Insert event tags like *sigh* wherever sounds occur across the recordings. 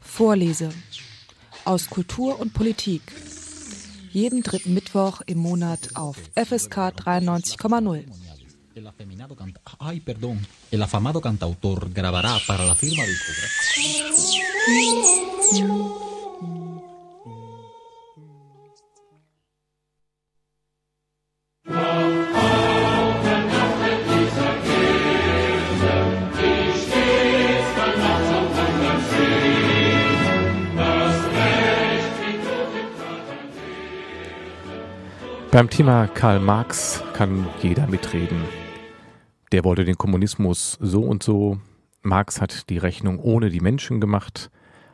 Vorlese aus Kultur und Politik. Jeden dritten Mittwoch im Monat auf FSK 93,0. El afeminado canta Ay, perdón. El afamado cantautor grabará para la firma discográfica. Beim Thema Karl Marx kann jeder mitreden. Der wollte den Kommunismus so und so. Marx hat die Rechnung ohne die Menschen gemacht.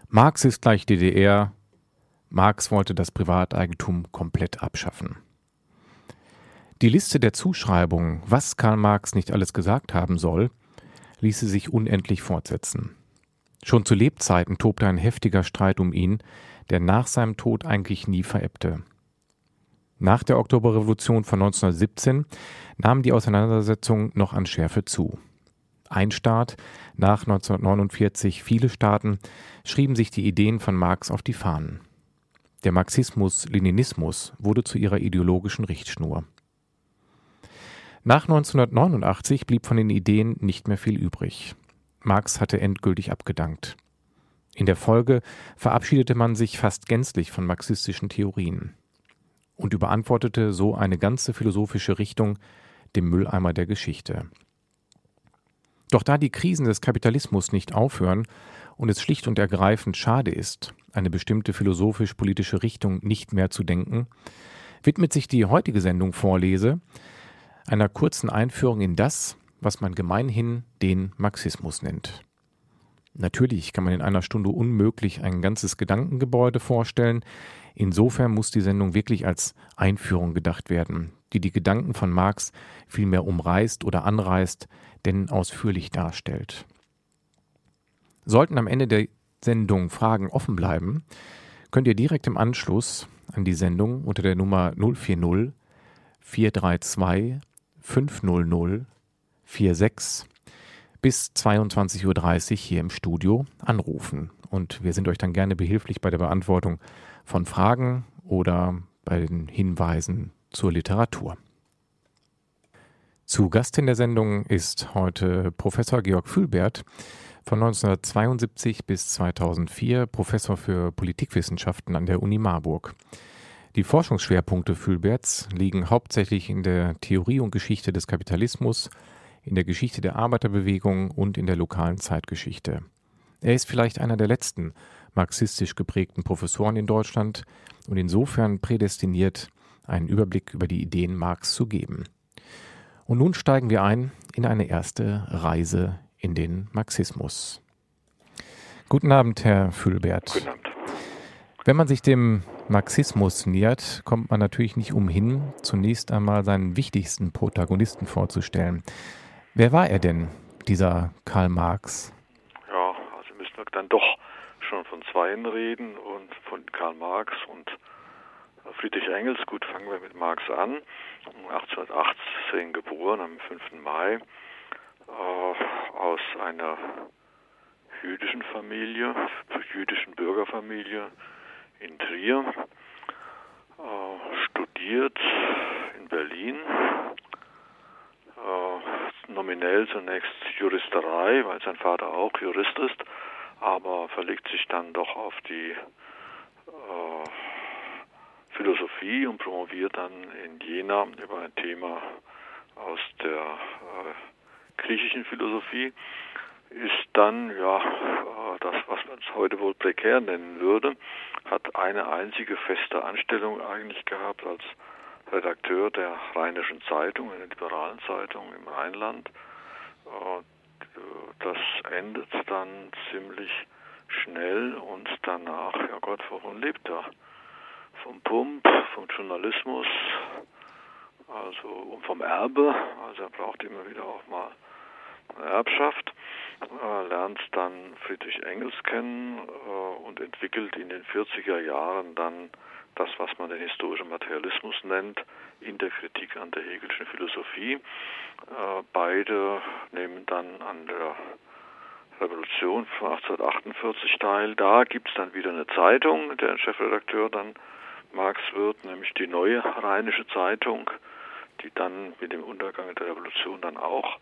Marx ist gleich DDR. Marx wollte das Privateigentum komplett abschaffen. Die Liste der Zuschreibungen, was Karl Marx nicht alles gesagt haben soll, ließe sich unendlich fortsetzen. Schon zu Lebzeiten tobte ein heftiger Streit um ihn, der nach seinem Tod eigentlich nie verebbte. Nach der Oktoberrevolution von 1917 nahmen die Auseinandersetzungen noch an Schärfe zu. Ein Staat, nach 1949 viele Staaten, schrieben sich die Ideen von Marx auf die Fahnen. Der Marxismus-Leninismus wurde zu ihrer ideologischen Richtschnur. Nach 1989 blieb von den Ideen nicht mehr viel übrig. Marx hatte endgültig abgedankt. In der Folge verabschiedete man sich fast gänzlich von marxistischen Theorien und überantwortete so eine ganze philosophische Richtung dem Mülleimer der Geschichte. Doch da die Krisen des Kapitalismus nicht aufhören und es schlicht und ergreifend schade ist, eine bestimmte philosophisch-politische Richtung nicht mehr zu denken, widmet sich die heutige Sendung Vorlese einer kurzen Einführung in das, was man gemeinhin den Marxismus nennt. Natürlich kann man in einer Stunde unmöglich ein ganzes Gedankengebäude vorstellen, Insofern muss die Sendung wirklich als Einführung gedacht werden, die die Gedanken von Marx vielmehr umreißt oder anreißt, denn ausführlich darstellt. Sollten am Ende der Sendung Fragen offen bleiben, könnt ihr direkt im Anschluss an die Sendung unter der Nummer 040 432 500 46 bis 22.30 Uhr hier im Studio anrufen. Und wir sind euch dann gerne behilflich bei der Beantwortung von Fragen oder bei den Hinweisen zur Literatur. Zu Gast in der Sendung ist heute Professor Georg Fühlbert, von 1972 bis 2004 Professor für Politikwissenschaften an der Uni Marburg. Die Forschungsschwerpunkte Fühlberts liegen hauptsächlich in der Theorie und Geschichte des Kapitalismus, in der Geschichte der Arbeiterbewegung und in der lokalen Zeitgeschichte. Er ist vielleicht einer der letzten marxistisch geprägten Professoren in Deutschland und insofern prädestiniert, einen Überblick über die Ideen Marx zu geben. Und nun steigen wir ein in eine erste Reise in den Marxismus. Guten Abend, Herr Füllbert. Guten Abend. Wenn man sich dem Marxismus nähert, kommt man natürlich nicht umhin, zunächst einmal seinen wichtigsten Protagonisten vorzustellen. Wer war er denn, dieser Karl Marx? Ja, also müssen wir dann doch schon von zweien reden und von Karl Marx und Friedrich Engels. Gut, fangen wir mit Marx an. 1818 geboren, am 5. Mai, äh, aus einer jüdischen Familie, jüdischen Bürgerfamilie in Trier, äh, studiert in Berlin, äh, nominell zunächst Juristerei, weil sein Vater auch Jurist ist aber verlegt sich dann doch auf die äh, Philosophie und promoviert dann in Jena über ein Thema aus der äh, griechischen Philosophie, ist dann, ja, äh, das, was man es heute wohl prekär nennen würde, hat eine einzige feste Anstellung eigentlich gehabt als Redakteur der Rheinischen Zeitung, einer liberalen Zeitung im Rheinland. Das endet dann ziemlich schnell und danach, ja Gott, wovon lebt er? Vom Pump, vom Journalismus, also und vom Erbe, also er braucht immer wieder auch mal eine Erbschaft, er lernt dann Friedrich Engels kennen äh, und entwickelt in den 40er Jahren dann das, was man den historischen Materialismus nennt, in der Kritik an der Hegelschen Philosophie. Äh, beide nehmen dann an der Revolution von 1848 teil. Da gibt es dann wieder eine Zeitung, deren Chefredakteur dann Marx wird, nämlich die Neue Rheinische Zeitung, die dann mit dem Untergang der Revolution dann auch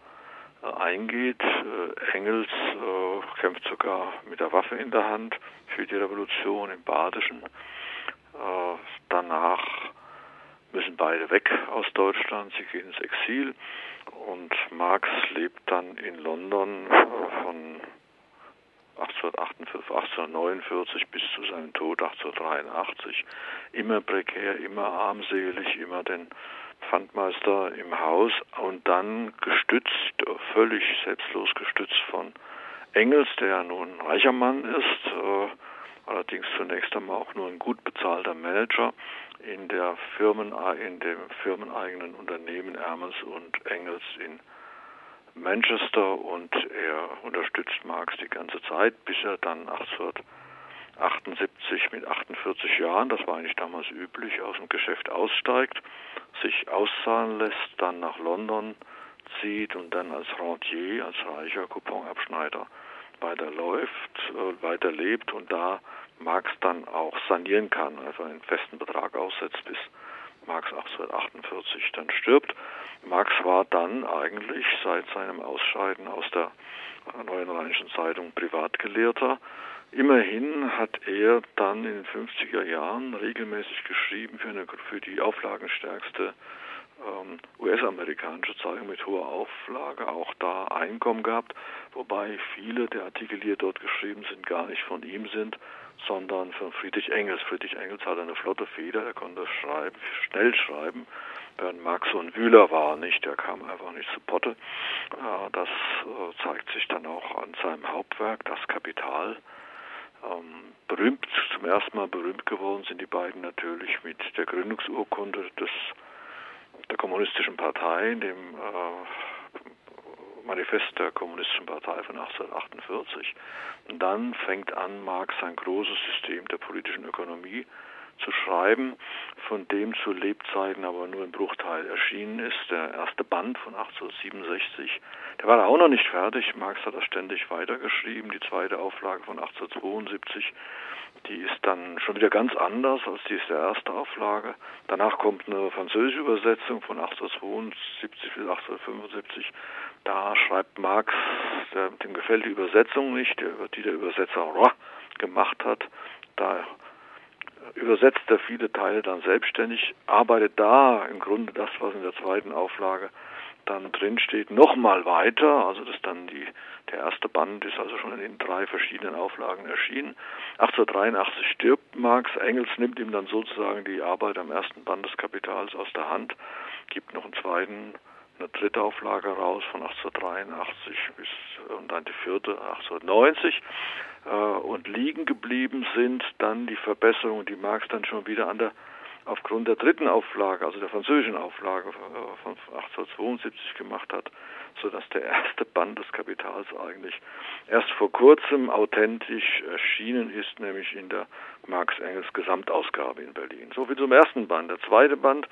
äh, eingeht. Äh, Engels kämpft sogar mit der Waffe in der Hand für die Revolution im Badischen. Äh, danach müssen beide weg aus Deutschland, sie gehen ins Exil. Und Marx lebt dann in London äh, von 1848, 1849 bis zu seinem Tod 1883 immer prekär, immer armselig, immer den Pfandmeister im Haus. Und dann gestützt, völlig selbstlos gestützt von Engels, der ja nun ein reicher Mann ist, äh, allerdings zunächst einmal auch nur ein gut bezahlter Manager in der Firmen, in dem firmeneigenen Unternehmen Ernst und Engels in Manchester und er unterstützt Marx die ganze Zeit, bis er dann 1878 mit 48 Jahren, das war eigentlich damals üblich, aus dem Geschäft aussteigt, sich auszahlen lässt, dann nach London zieht und dann als Rentier, als reicher Couponabschneider weiterläuft, äh, weiterlebt und da Marx dann auch sanieren kann, also einen festen Betrag aussetzt, bis Marx 1848 dann stirbt. Marx war dann eigentlich seit seinem Ausscheiden aus der Neuen Rheinischen Zeitung Privatgelehrter. Immerhin hat er dann in den 50er Jahren regelmäßig geschrieben für, eine, für die auflagenstärkste US-amerikanische Zeitung mit hoher Auflage, auch da Einkommen gehabt, wobei viele der Artikel, die dort geschrieben sind, gar nicht von ihm sind, sondern von Friedrich Engels. Friedrich Engels hatte eine flotte Feder, er konnte schreiben, schnell schreiben, während so ein Wühler war, nicht, der kam einfach nicht zu Potte. Äh, das äh, zeigt sich dann auch an seinem Hauptwerk, das Kapital. Ähm, berühmt, zum ersten Mal berühmt geworden sind die beiden natürlich mit der Gründungsurkunde des, der Kommunistischen Partei, dem äh, Manifest der Kommunistischen Partei von 1848. Und dann fängt an, Marx sein großes System der politischen Ökonomie zu schreiben, von dem zu Lebzeiten aber nur ein Bruchteil erschienen ist. Der erste Band von 1867, der war auch noch nicht fertig. Marx hat das ständig weitergeschrieben. Die zweite Auflage von 1872, die ist dann schon wieder ganz anders als die ist der erste Auflage. Danach kommt eine französische Übersetzung von 1872 bis 1875 da schreibt Marx, dem gefällt die Übersetzung nicht, die der Übersetzer gemacht hat. Da übersetzt er viele Teile dann selbstständig, arbeitet da im Grunde das, was in der zweiten Auflage dann drin steht, nochmal weiter. Also das dann die, der erste Band ist also schon in drei verschiedenen Auflagen erschienen. 1883 stirbt Marx, Engels nimmt ihm dann sozusagen die Arbeit am ersten Band des Kapitals aus der Hand, gibt noch einen zweiten eine dritte Auflage raus von 1883 bis und dann die vierte 1890 äh, und liegen geblieben sind dann die Verbesserungen, die Marx dann schon wieder an der aufgrund der dritten Auflage, also der französischen Auflage äh, von 1872 gemacht hat, so dass der erste Band des Kapitals eigentlich erst vor kurzem authentisch erschienen ist, nämlich in der Marx-Engels Gesamtausgabe in Berlin. So viel zum ersten Band. Der zweite Band,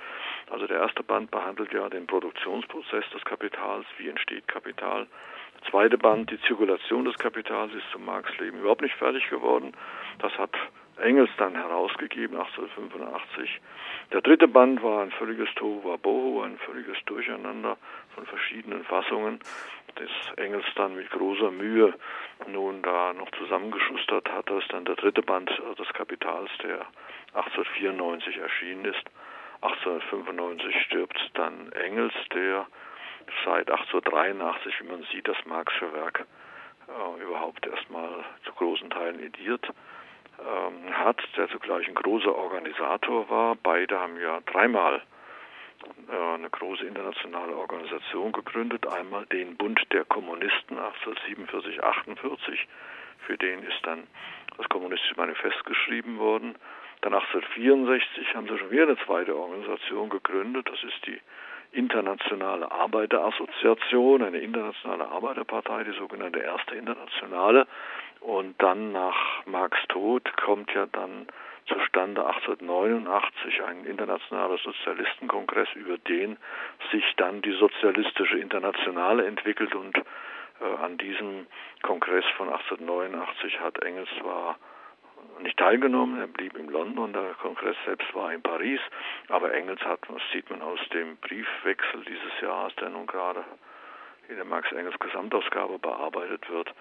also der erste Band behandelt ja den Produktionsprozess des Kapitals, wie entsteht Kapital. Der zweite Band, die Zirkulation des Kapitals, ist zum Marx-Leben überhaupt nicht fertig geworden. Das hat Engels dann herausgegeben, 1885. Der dritte Band war ein völliges Tohuwabohu, ein völliges Durcheinander von verschiedenen Fassungen, das Engels dann mit großer Mühe nun da noch zusammengeschustert hat. Das ist dann der dritte Band des Kapitals, der 1894 erschienen ist. 1895 stirbt dann Engels, der seit 1883, wie man sieht, das Marxische Werk äh, überhaupt erstmal zu großen Teilen ediert ähm, hat, der zugleich ein großer Organisator war. Beide haben ja dreimal eine große internationale Organisation gegründet. Einmal den Bund der Kommunisten 1847, 48. Für den ist dann das Kommunistische Manifest geschrieben worden. Dann 1864 haben sie schon wieder eine zweite Organisation gegründet. Das ist die Internationale Arbeiterassoziation, eine internationale Arbeiterpartei, die sogenannte Erste Internationale. Und dann nach Marx Tod kommt ja dann zustande 1889 ein internationaler Sozialistenkongress, über den sich dann die sozialistische Internationale entwickelt und äh, an diesem Kongress von 1889 hat Engels zwar nicht teilgenommen, er blieb in London, der Kongress selbst war in Paris, aber Engels hat, das sieht man aus dem Briefwechsel dieses Jahres, der nun gerade in der Max Engels Gesamtausgabe bearbeitet wird.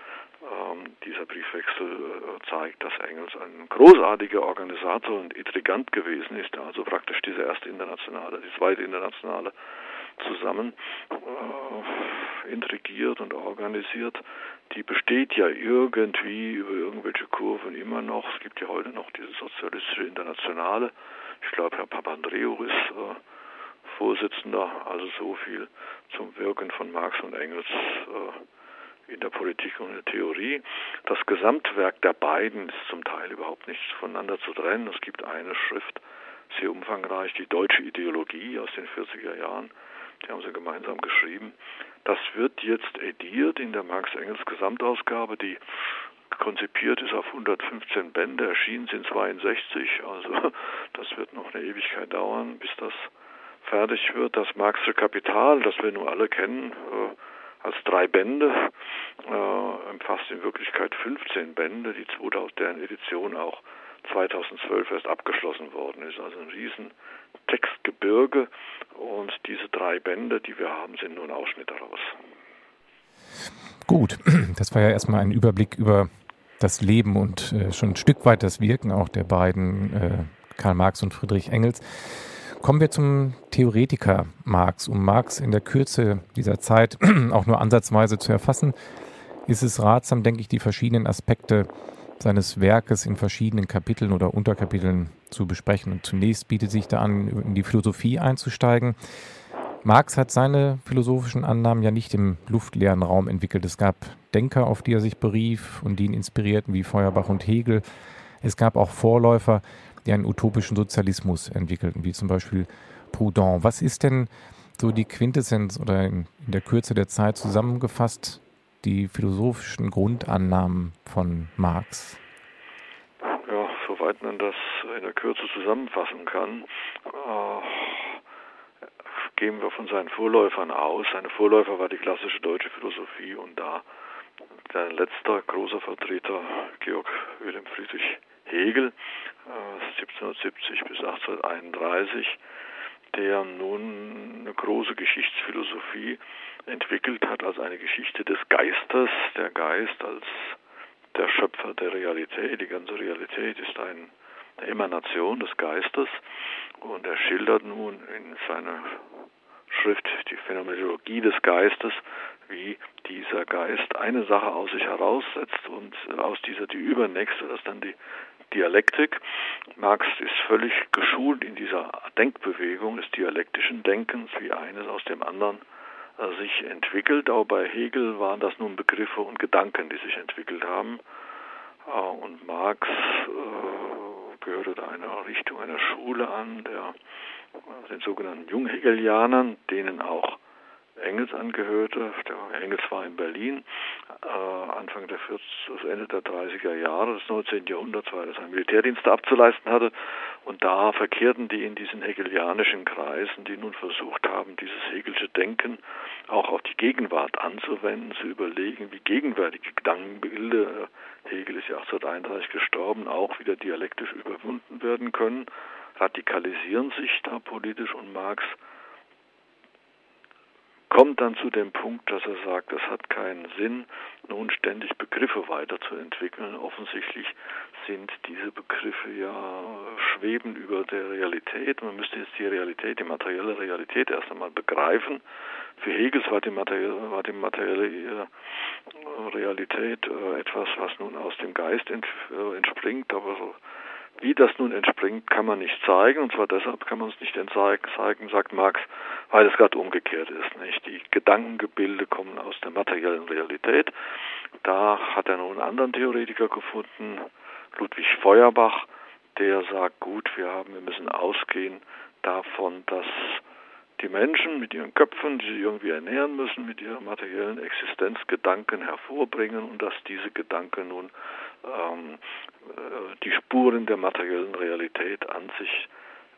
Ähm, dieser Briefwechsel äh, zeigt, dass Engels ein großartiger Organisator und Intrigant gewesen ist, also praktisch diese erste internationale, die zweite internationale zusammen äh, intrigiert und organisiert. Die besteht ja irgendwie über irgendwelche Kurven immer noch. Es gibt ja heute noch diese sozialistische Internationale. Ich glaube, Herr Papandreou ist äh, Vorsitzender, also so viel zum Wirken von Marx und Engels äh, in der Politik und in der Theorie. Das Gesamtwerk der beiden ist zum Teil überhaupt nicht voneinander zu trennen. Es gibt eine Schrift, sehr umfangreich, die deutsche Ideologie aus den 40er Jahren, die haben sie gemeinsam geschrieben. Das wird jetzt ediert in der Marx-Engels Gesamtausgabe, die konzipiert ist auf 115 Bände, erschienen sind 62, also *laughs* das wird noch eine Ewigkeit dauern, bis das fertig wird. Das Marxische Kapital, das wir nun alle kennen, äh, als drei Bände, äh, umfasst in Wirklichkeit 15 Bände, die 2000, deren Edition auch 2012 erst abgeschlossen worden ist. Also ein riesen Textgebirge und diese drei Bände, die wir haben, sind nur ein Ausschnitt daraus. Gut, *clears throat* das war ja erstmal ein Überblick über das Leben und äh, schon ein Stück weit das Wirken auch der beiden äh, Karl Marx und Friedrich Engels. Kommen wir zum Theoretiker Marx. Um Marx in der Kürze dieser Zeit *clears throat* auch nur ansatzweise zu erfassen, ist es ratsam, denke ich, die verschiedenen Aspekte seines Werkes in verschiedenen Kapiteln oder Unterkapiteln zu besprechen. Und zunächst bietet sich da an, in die Philosophie einzusteigen. Marx hat seine philosophischen Annahmen ja nicht im luftleeren Raum entwickelt. Es gab Denker, auf die er sich berief und die ihn inspirierten, wie Feuerbach und Hegel. Es gab auch Vorläufer, die einen utopischen Sozialismus entwickelten, wie zum Beispiel Proudhon. Was ist denn so die Quintessenz oder in, der Kürze der Zeit zusammengefasst die philosophischen Grundannahmen von Marx? Ja, soweit man das in der Kürze zusammenfassen kann, äh, gehen wir von seinen Vorläufern aus. Seine Vorläufer war die klassische deutsche Philosophie und da der letzte große Vertreter Georg Wilhelm Friedrich Hegel, 1770 bis 1831, der nun eine große Geschichtsphilosophie entwickelt hat als eine Geschichte des Geistes, der Geist als der Schöpfer der Realität. Die ganze Realität ist ein, eine Emanation des Geistes und er schildert nun in seiner Schrift die Phänomenologie des Geistes, wie dieser Geist eine Sache aus sich heraussetzt und aus dieser die übernächste, das ist dann die Dialektik. Marx ist völlig geschult in dieser Denkbewegung des dialektischen Denkens, wie eines aus dem anderen äh, sich entwickelt. Auch bei Hegel waren das nun Begriffe und Gedanken, die sich entwickelt haben. Äh, und Marx äh, gehörte einer Richtung einer Schule an, der den sogenannten Junghegelianern, denen auch Engels angehörte. Der Engels war in Berlin äh, Anfang der 40, das Ende der 30er Jahre des 19. Jahrhunderts, weil er seinen Militärdienst abzuleisten hatte. Und da verkehrten die in diesen hegelianischen Kreisen, die nun versucht haben, dieses hegelsche Denken auch auf die Gegenwart anzuwenden, zu überlegen, wie gegenwärtige Gedankenbilder, Hegel ist ja 1831 gestorben, auch wieder dialektisch überwunden werden können, radikalisieren sich da politisch und Marx kommt dann zu dem Punkt, dass er sagt, es hat keinen Sinn, nun ständig Begriffe weiterzuentwickeln. Offensichtlich sind diese Begriffe ja schweben über der Realität. Man müsste jetzt die Realität, die materielle Realität erst einmal begreifen. Für Hegels war die materielle, war die materielle Realität äh, etwas, was nun aus dem Geist äh, entspringt, aber wie das nun entspringt, kann man nicht zeigen, und zwar deshalb kann man es nicht zeigen, sagt Marx, weil es gerade umgekehrt ist. Nicht? Die Gedankengebilde kommen aus der materiellen Realität. Da hat er nun einen anderen Theoretiker gefunden, Ludwig Feuerbach, der sagt, gut, wir haben, wir müssen ausgehen davon, dass die Menschen mit ihren Köpfen, die sie irgendwie ernähren müssen, mit ihrer materiellen Existenz Gedanken hervorbringen und dass diese Gedanken nun ähm, äh, die Spuren der materiellen Realität an sich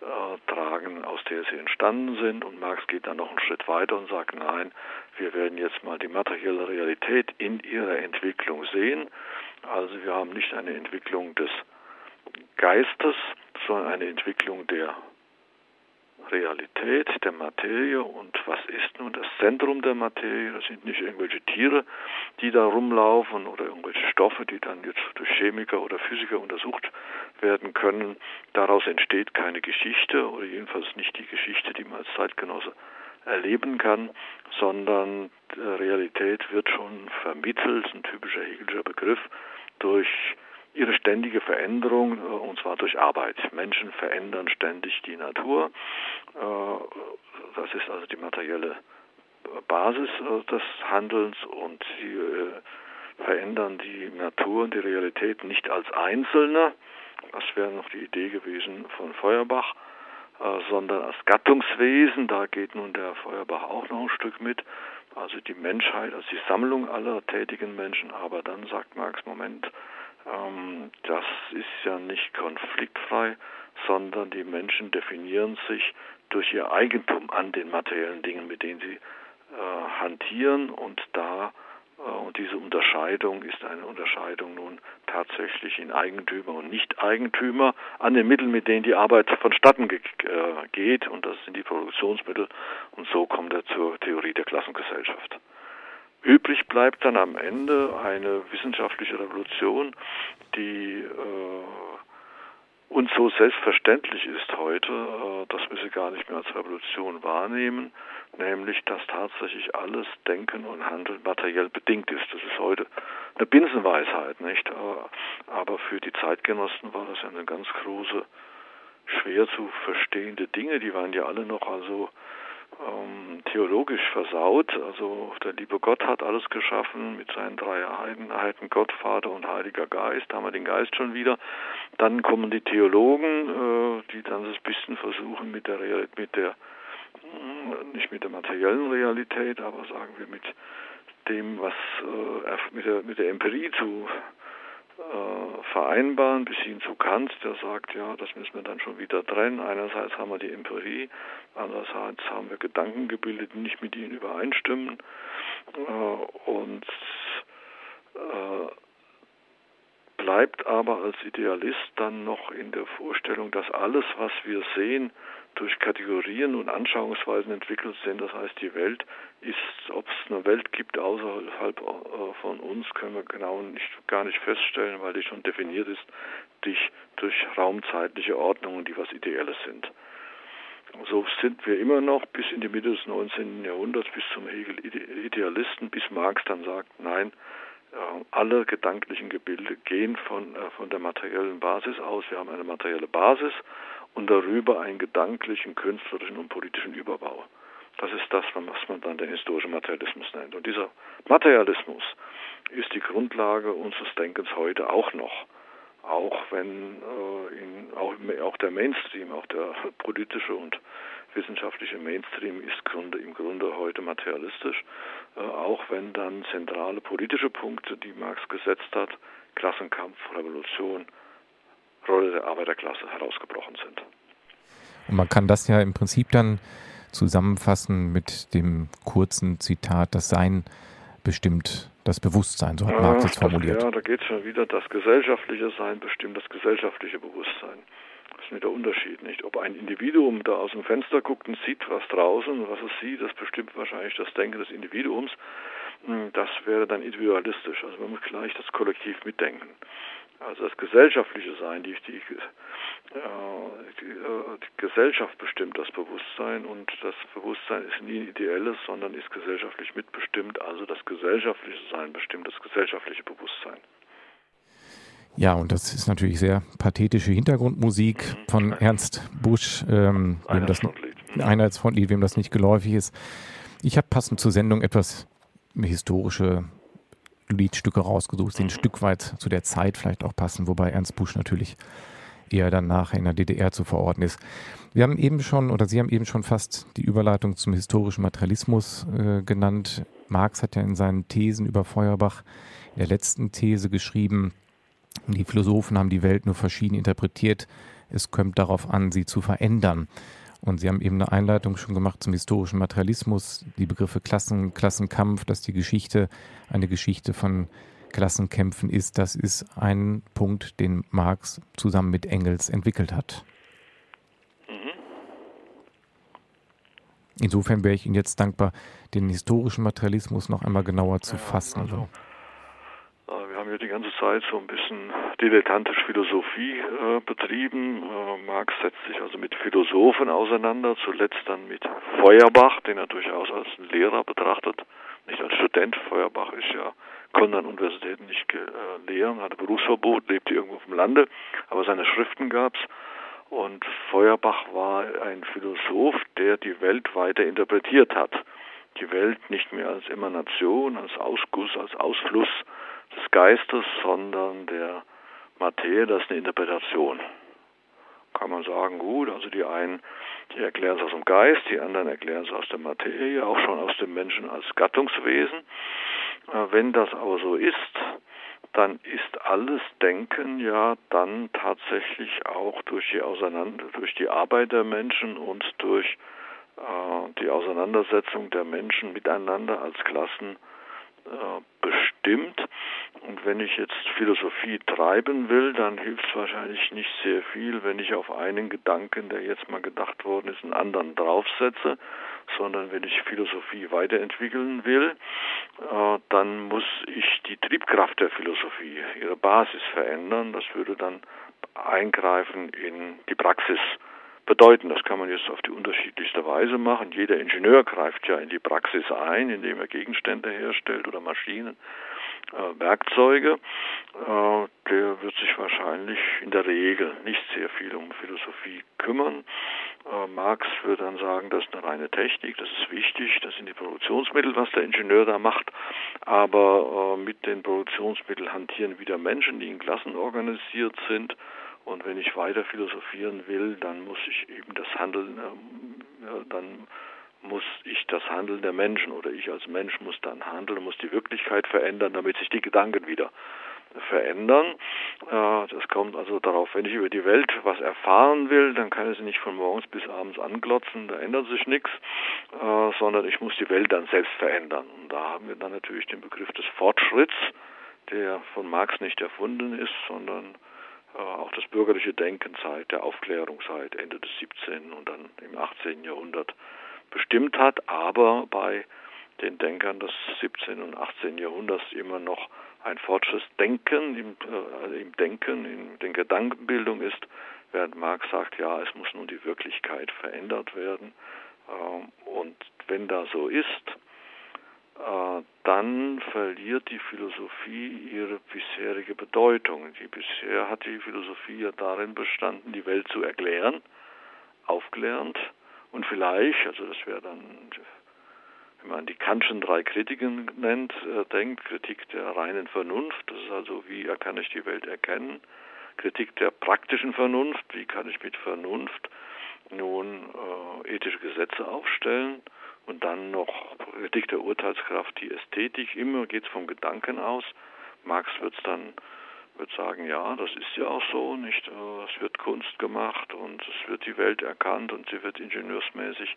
äh, tragen, aus der sie entstanden sind. Und Marx geht dann noch einen Schritt weiter und sagt, nein, wir werden jetzt mal die materielle Realität in ihrer Entwicklung sehen. Also wir haben nicht eine Entwicklung des Geistes, sondern eine Entwicklung der Realität der Materie und was ist nun das Zentrum der Materie? Das sind nicht irgendwelche Tiere, die da rumlaufen oder irgendwelche Stoffe, die dann jetzt durch Chemiker oder Physiker untersucht werden können. Daraus entsteht keine Geschichte oder jedenfalls nicht die Geschichte, die man als Zeitgenosse erleben kann, sondern Realität wird schon vermittelt, ein typischer Hegelscher Begriff, durch ihre ständige Veränderung, äh, und zwar durch Arbeit. Menschen verändern ständig die Natur. Äh, das ist also die materielle Basis äh, des Handelns und sie verändern die Natur und die Realität nicht als Einzelne, das wäre noch die Idee gewesen von Feuerbach, sondern als Gattungswesen, da geht nun der Feuerbach auch noch ein Stück mit, also die Menschheit als die Sammlung aller tätigen Menschen, aber dann sagt Marx, Moment, ähm, das ist ja nicht konfliktfrei, sondern die Menschen definieren sich durch ihr Eigentum an den materiellen Dingen, mit denen sie äh, hantieren. Und da äh, und diese Unterscheidung ist eine Unterscheidung nun tatsächlich in Eigentümer und Nicht-Eigentümer an den Mitteln, mit denen die Arbeit vonstatten äh, geht. Und das sind die Produktionsmittel. Und so kommt er zur Theorie der Klassengesellschaft. Übrig bleibt dann am Ende eine wissenschaftliche Revolution, die äh, uns so selbstverständlich ist heute, äh, dass wir sie gar nicht mehr als Revolution wahrnehmen, nämlich dass tatsächlich alles Denken und Handeln materiell bedingt ist. Das ist heute eine Binsenweisheit, nicht? Äh, aber für die Zeitgenossen war das eine ganz große, schwer zu verstehende Dinge. Die waren ja alle noch also ähm, theologisch versaut. Also der liebe Gott hat alles geschaffen mit seinen drei Einheiten, Gott, Vater und Heiliger Geist. Da haben wir den Geist schon wieder. Dann kommen die Theologen, äh, die dann das bisschen versuchen mit der Realität, mit der mm, nicht mit der materiellen Realität, aber sagen wir mit dem, was äh, mit der mit der Empirie zu äh, vereinbaren, bis hin zu Kant, der sagt, ja, das müssen wir dann schon wieder trennen. Einerseits haben wir die Empirie, andererseits haben wir Gedanken gebildet, die nicht mit ihnen übereinstimmen. Äh, und äh, bleibt aber als Idealist dann noch in der Vorstellung, dass alles, was wir sehen, durch Kategorien und Anschauungsweisen entwickelt sind. Das heißt, die Welt ist, ob es eine Welt gibt außerhalb äh, von uns, können wir genau nicht, gar nicht feststellen, weil die schon definiert ist durch, durch raumzeitliche Ordnungen, die was Ideelles sind. So sind wir immer noch bis in die Mitte des 19. Jahrhunderts, bis zum Hegel Idealisten, bis Marx dann sagt, nein, äh, alle gedanklichen Gebilde gehen von, äh, von der materiellen Basis aus. Wir haben eine materielle Basis und darüber einen gedanklichen, künstlerischen und politischen Überbau. Das ist das, was man dann den historischen Materialismus nennt. Und dieser Materialismus ist die Grundlage unseres Denkens heute auch noch. Auch wenn äh, in, auch, auch der Mainstream, auch der *laughs* politische und wissenschaftliche Mainstream ist Grunde, im Grunde heute materialistisch, äh, auch wenn dann zentrale politische Punkte, die Marx gesetzt hat, Klassenkampf, Revolution, Rolle der Arbeiterklasse herausgebrochen sind. Und man kann das ja im Prinzip dann zusammenfassen mit dem kurzen Zitat, das Sein bestimmt das Bewusstsein, so hat Marx es formuliert. Ja, da geht es schon wieder, das gesellschaftliche Sein bestimmt das gesellschaftliche Bewusstsein. Das ist nicht der Unterschied, nicht? Ob ein Individuum da aus dem Fenster guckt und sieht, was draußen, was es sieht, das bestimmt wahrscheinlich das Denken des Individuums. Hm, das wäre dann individualistisch. Also man muss gleich das Kollektiv mitdenken. Also das gesellschaftliche Sein, die, die, äh, die, äh, die, Gesellschaft bestimmt das Bewusstsein und das Bewusstsein ist nie ein ideelles, sondern ist gesellschaftlich mitbestimmt. Also das gesellschaftliche Sein bestimmt das gesellschaftliche Bewusstsein. Ja, und das ist natürlich sehr pathetische Hintergrundmusik mhm. von Ernst Busch, ähm, wem das, Einheitsfrontlied, wem das nicht geläufig ist. Ich habe passend zur Sendung etwas historische Liedstücke rausgesucht, die ein mhm. Stück weit zu der Zeit vielleicht auch passen, wobei Ernst Busch natürlich eher danach in der DDR zu verorten ist. Wir haben eben schon, oder Sie haben eben schon fast die Überleitung zum historischen Materialismus äh, genannt. Marx hat ja in seinen Thesen über Feuerbach in der letzten These geschrieben, Die Philosophen haben die Welt nur verschieden interpretiert. Es kommt darauf an, sie zu verändern. Und Sie haben eben eine Einleitung schon gemacht zum historischen Materialismus, die Begriffe Klassen, Klassenkampf, dass die Geschichte eine Geschichte von Klassenkämpfen ist. Das ist ein Punkt, den Marx zusammen mit Engels entwickelt hat. Mhm. Insofern wäre ich Ihnen jetzt dankbar, den historischen Materialismus noch einmal genauer zu fassen. Also, wir haben ja die ganze Zeit so ein bisschen dilettantisch Philosophie äh, betrieben. Äh, Marx setzt sich also mit Philosophen auseinander, zuletzt dann mit Feuerbach, den er durchaus als Lehrer betrachtet, nicht als Student. Feuerbach ist ja konnte an Universitäten nicht äh, lehren, hatte Berufsverbot, lebte irgendwo auf dem Lande, aber seine Schriften gab's. Und Feuerbach war ein Philosoph, der die Welt weiter interpretiert hat. Die Welt nicht mehr als Emanation, als Ausguss, als Ausfluss des Geistes, sondern der Materie, das ist eine Interpretation. Kann man sagen, gut, also die einen, die erklären es aus dem Geist, die anderen erklären es aus der Materie, auch schon aus dem Menschen als Gattungswesen. Äh, wenn das aber so ist, dann ist alles Denken ja dann tatsächlich auch durch die Auseinander, durch die Arbeit der Menschen und durch äh, die Auseinandersetzung der Menschen miteinander als Klassen äh. Und wenn ich jetzt Philosophie treiben will, dann hilft es wahrscheinlich nicht sehr viel, wenn ich auf einen Gedanken, der jetzt mal gedacht worden ist, einen anderen draufsetze, sondern wenn ich Philosophie weiterentwickeln will, äh, dann muss ich die Triebkraft der Philosophie, ihre Basis verändern. Das würde dann eingreifen in die Praxis bedeuten. Das kann man jetzt auf die unterschiedlichste Weise machen. Jeder Ingenieur greift ja in die Praxis ein, indem er Gegenstände herstellt oder Maschinen, Werkzeuge. Äh, der wird sich wahrscheinlich in der Regel nicht sehr viel um Philosophie kümmern. Äh, Marx würde dann sagen, das ist eine reine Technik, das ist wichtig, das sind die Produktionsmittel, was der Ingenieur da macht. Aber äh, mit den Produktionsmitteln hantieren wieder Menschen, die in Klassen organisiert sind und wenn ich weiter philosophieren will, dann muss ich eben das Handeln, äh, dann muss ich das Handeln der Menschen oder ich als Mensch muss dann handeln, muss die Wirklichkeit verändern, damit sich die Gedanken wieder verändern. Äh, das kommt also darauf, wenn ich über die Welt was erfahren will, dann kann ich sie nicht von morgens bis abends anglotzen, da ändert sich nichts, äh, sondern ich muss die Welt dann selbst verändern. Und da haben wir dann natürlich den Begriff des Fortschritts, der von Marx nicht erfunden ist, sondern äh, auch das bürgerliche Denken seit der Aufklärung, seit Ende des 17. und dann im 18. Jahrhundert bestimmt hat, aber bei den Denkern des 17. und 18. Jahrhunderts immer noch ein Fortschrittsdenken im, äh, im Denken, in der Gedankenbildung ist, während Marx sagt, ja, es muss nun die Wirklichkeit verändert werden. Äh, und wenn da so ist, äh, dann verliert die Philosophie ihre bisherige Bedeutung. Die bisher hat die Philosophie ja darin bestanden, die Welt zu erklären, aufklärend und vielleicht, also das wäre dann, wenn man die Kantschen drei Kritiken nennt, äh, denkt, Kritik der reinen Vernunft, das ist also, wie kann ich die Welt erkennen, Kritik der praktischen Vernunft, wie kann ich mit Vernunft nun äh, ethische Gesetze aufstellen und dann noch Kritik der Urteilskraft, die Ästhetik, immer geht es vom Gedanken aus. Marx wird dann wird sagen, ja, das ist ja auch so, nicht? Äh, es wird Kunst gemacht und es wird die Welt erkannt und sie wird ingenieursmäßig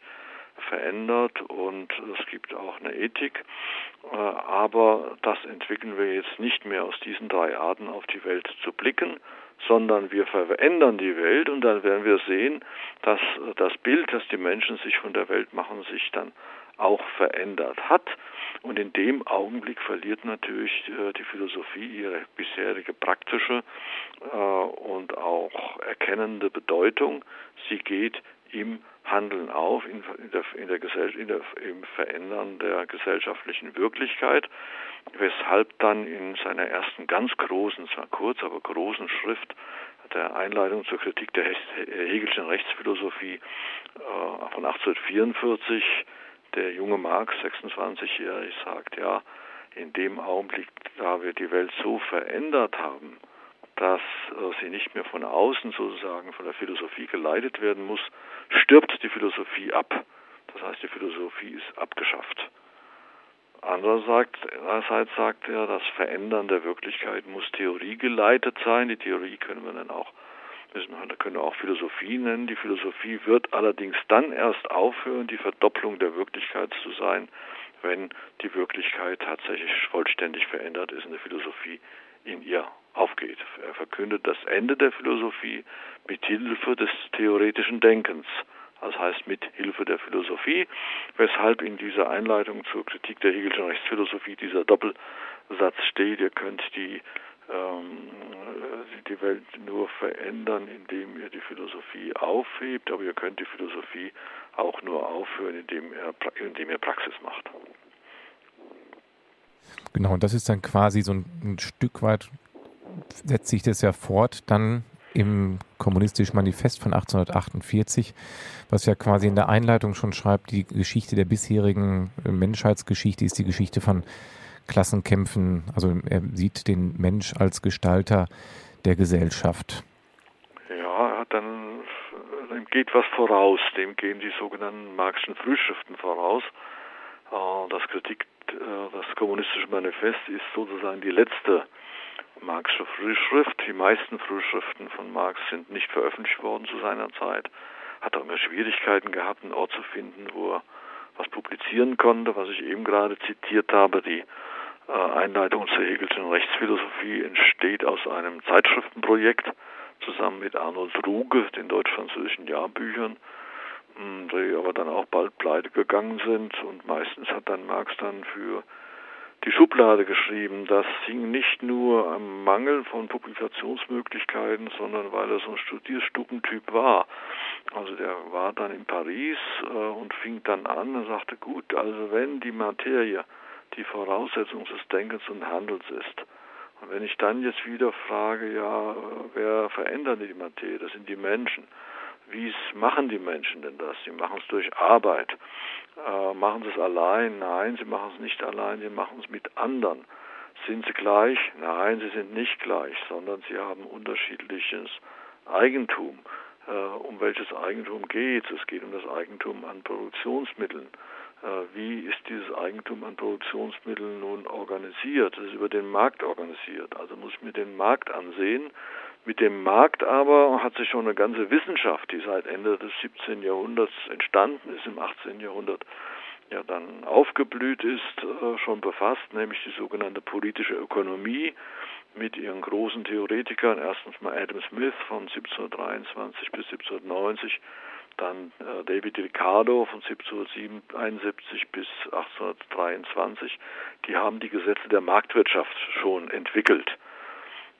verändert und es gibt auch eine Ethik. Äh, aber das entwickeln wir jetzt nicht mehr aus diesen drei Arten auf die Welt zu blicken, sondern wir verändern die Welt und dann werden wir sehen, dass das Bild, das die Menschen sich von der Welt machen, sich dann auch verändert hat. Und in dem Augenblick verliert natürlich äh, die Philosophie ihre bisherige praktische äh, und auch erkennende Bedeutung. Sie geht im Handeln auf, in, der, in der in der, im Verändern der gesellschaftlichen Wirklichkeit, weshalb dann in seiner ersten ganz großen, zwar kurz, aber großen Schrift der Einleitung zur Kritik der Hegelschen Rechtsphilosophie äh, von 1844 der junge Marx, 26-jährig, sagt, ja, in dem Augenblick, da wir die Welt so verändert haben, dass äh, sie nicht mehr von außen sozusagen von der Philosophie geleitet werden muss, stirbt die Philosophie ab. Das heißt, die Philosophie ist abgeschafft. Andererseits sagt er, das Verändern der Wirklichkeit muss theoriegeleitet sein. Die Theorie können wir dann auch, wir, können wir auch Philosophie nennen. Die Philosophie wird allerdings dann erst aufhören, die Verdopplung der Wirklichkeit zu sein, wenn die Wirklichkeit tatsächlich vollständig verändert ist und die Philosophie in ihr aufgeht. Er verkündet das Ende der Philosophie mit Hilfe des theoretischen Denkens das heißt mit Hilfe der Philosophie, weshalb in dieser Einleitung zur Kritik der Hegelschen Rechtsphilosophie dieser Doppelsatz steht, ihr könnt die, ähm, die Welt nur verändern, indem ihr die Philosophie aufhebt, aber ihr könnt die Philosophie auch nur aufhören, indem ihr, indem ihr Praxis macht. Genau, und das ist dann quasi so ein, ein Stück weit, setzt sich das ja fort, dann im Kommunistischen Manifest von 1848, was ja quasi in der Einleitung schon schreibt, die Geschichte der bisherigen Menschheitsgeschichte ist die Geschichte von Klassenkämpfen. Also er sieht den Mensch als Gestalter der Gesellschaft. Ja, dann dem geht was voraus. Dem gehen die sogenannten Marxischen Frühschriften voraus. Äh, das Kritik, äh, das kommunistische Manifest ist sozusagen die letzte Marxische Frühschrift. Die meisten Frühschriften von Marx sind nicht veröffentlicht worden zu seiner Zeit. Hat auch immer Schwierigkeiten gehabt, einen Ort zu finden, wo er was publizieren konnte. Was ich eben gerade zitiert habe, die Einleitung zur Hegelschen Rechtsphilosophie entsteht aus einem Zeitschriftenprojekt zusammen mit Arnold Ruge, den deutsch-französischen Jahrbüchern, hm, die aber dann auch bald pleite gegangen sind und meistens hat dann Marx dann für die Schublade geschrieben. Das hing nicht nur am Mangel von Publikationsmöglichkeiten, sondern weil er so ein Studierstubentyp war. Also der war dann in Paris äh, und fing dann an und sagte, gut, also wenn die Materie die Voraussetzung des Denkens und Handelns ist, und wenn ich dann jetzt wieder frage, ja, wer verändert die Materie? Das sind die Menschen. Wie machen die Menschen denn das? Sie machen es durch Arbeit. Äh, machen sie es allein? Nein, sie machen es nicht allein, sie machen es mit anderen. Sind sie gleich? Nein, sie sind nicht gleich, sondern sie haben unterschiedliches Eigentum. Äh, um welches Eigentum geht es? Es geht um das Eigentum an Produktionsmitteln. Äh, wie ist dieses Eigentum an Produktionsmitteln nun organisiert? Es ist über den Markt organisiert. Also muss ich mir den Markt ansehen mit dem Markt aber hat sich schon eine ganze Wissenschaft, die seit Ende des 17. Jahrhunderts entstanden ist, im 18. Jahrhundert ja dann aufgeblüht ist, äh, schon befasst, nämlich die sogenannte politische Ökonomie mit ihren großen Theoretikern, erstens mal Adam Smith von 1723 bis 1790, dann äh, David Ricardo von 1771 bis 1823, die haben die Gesetze der Marktwirtschaft schon entwickelt.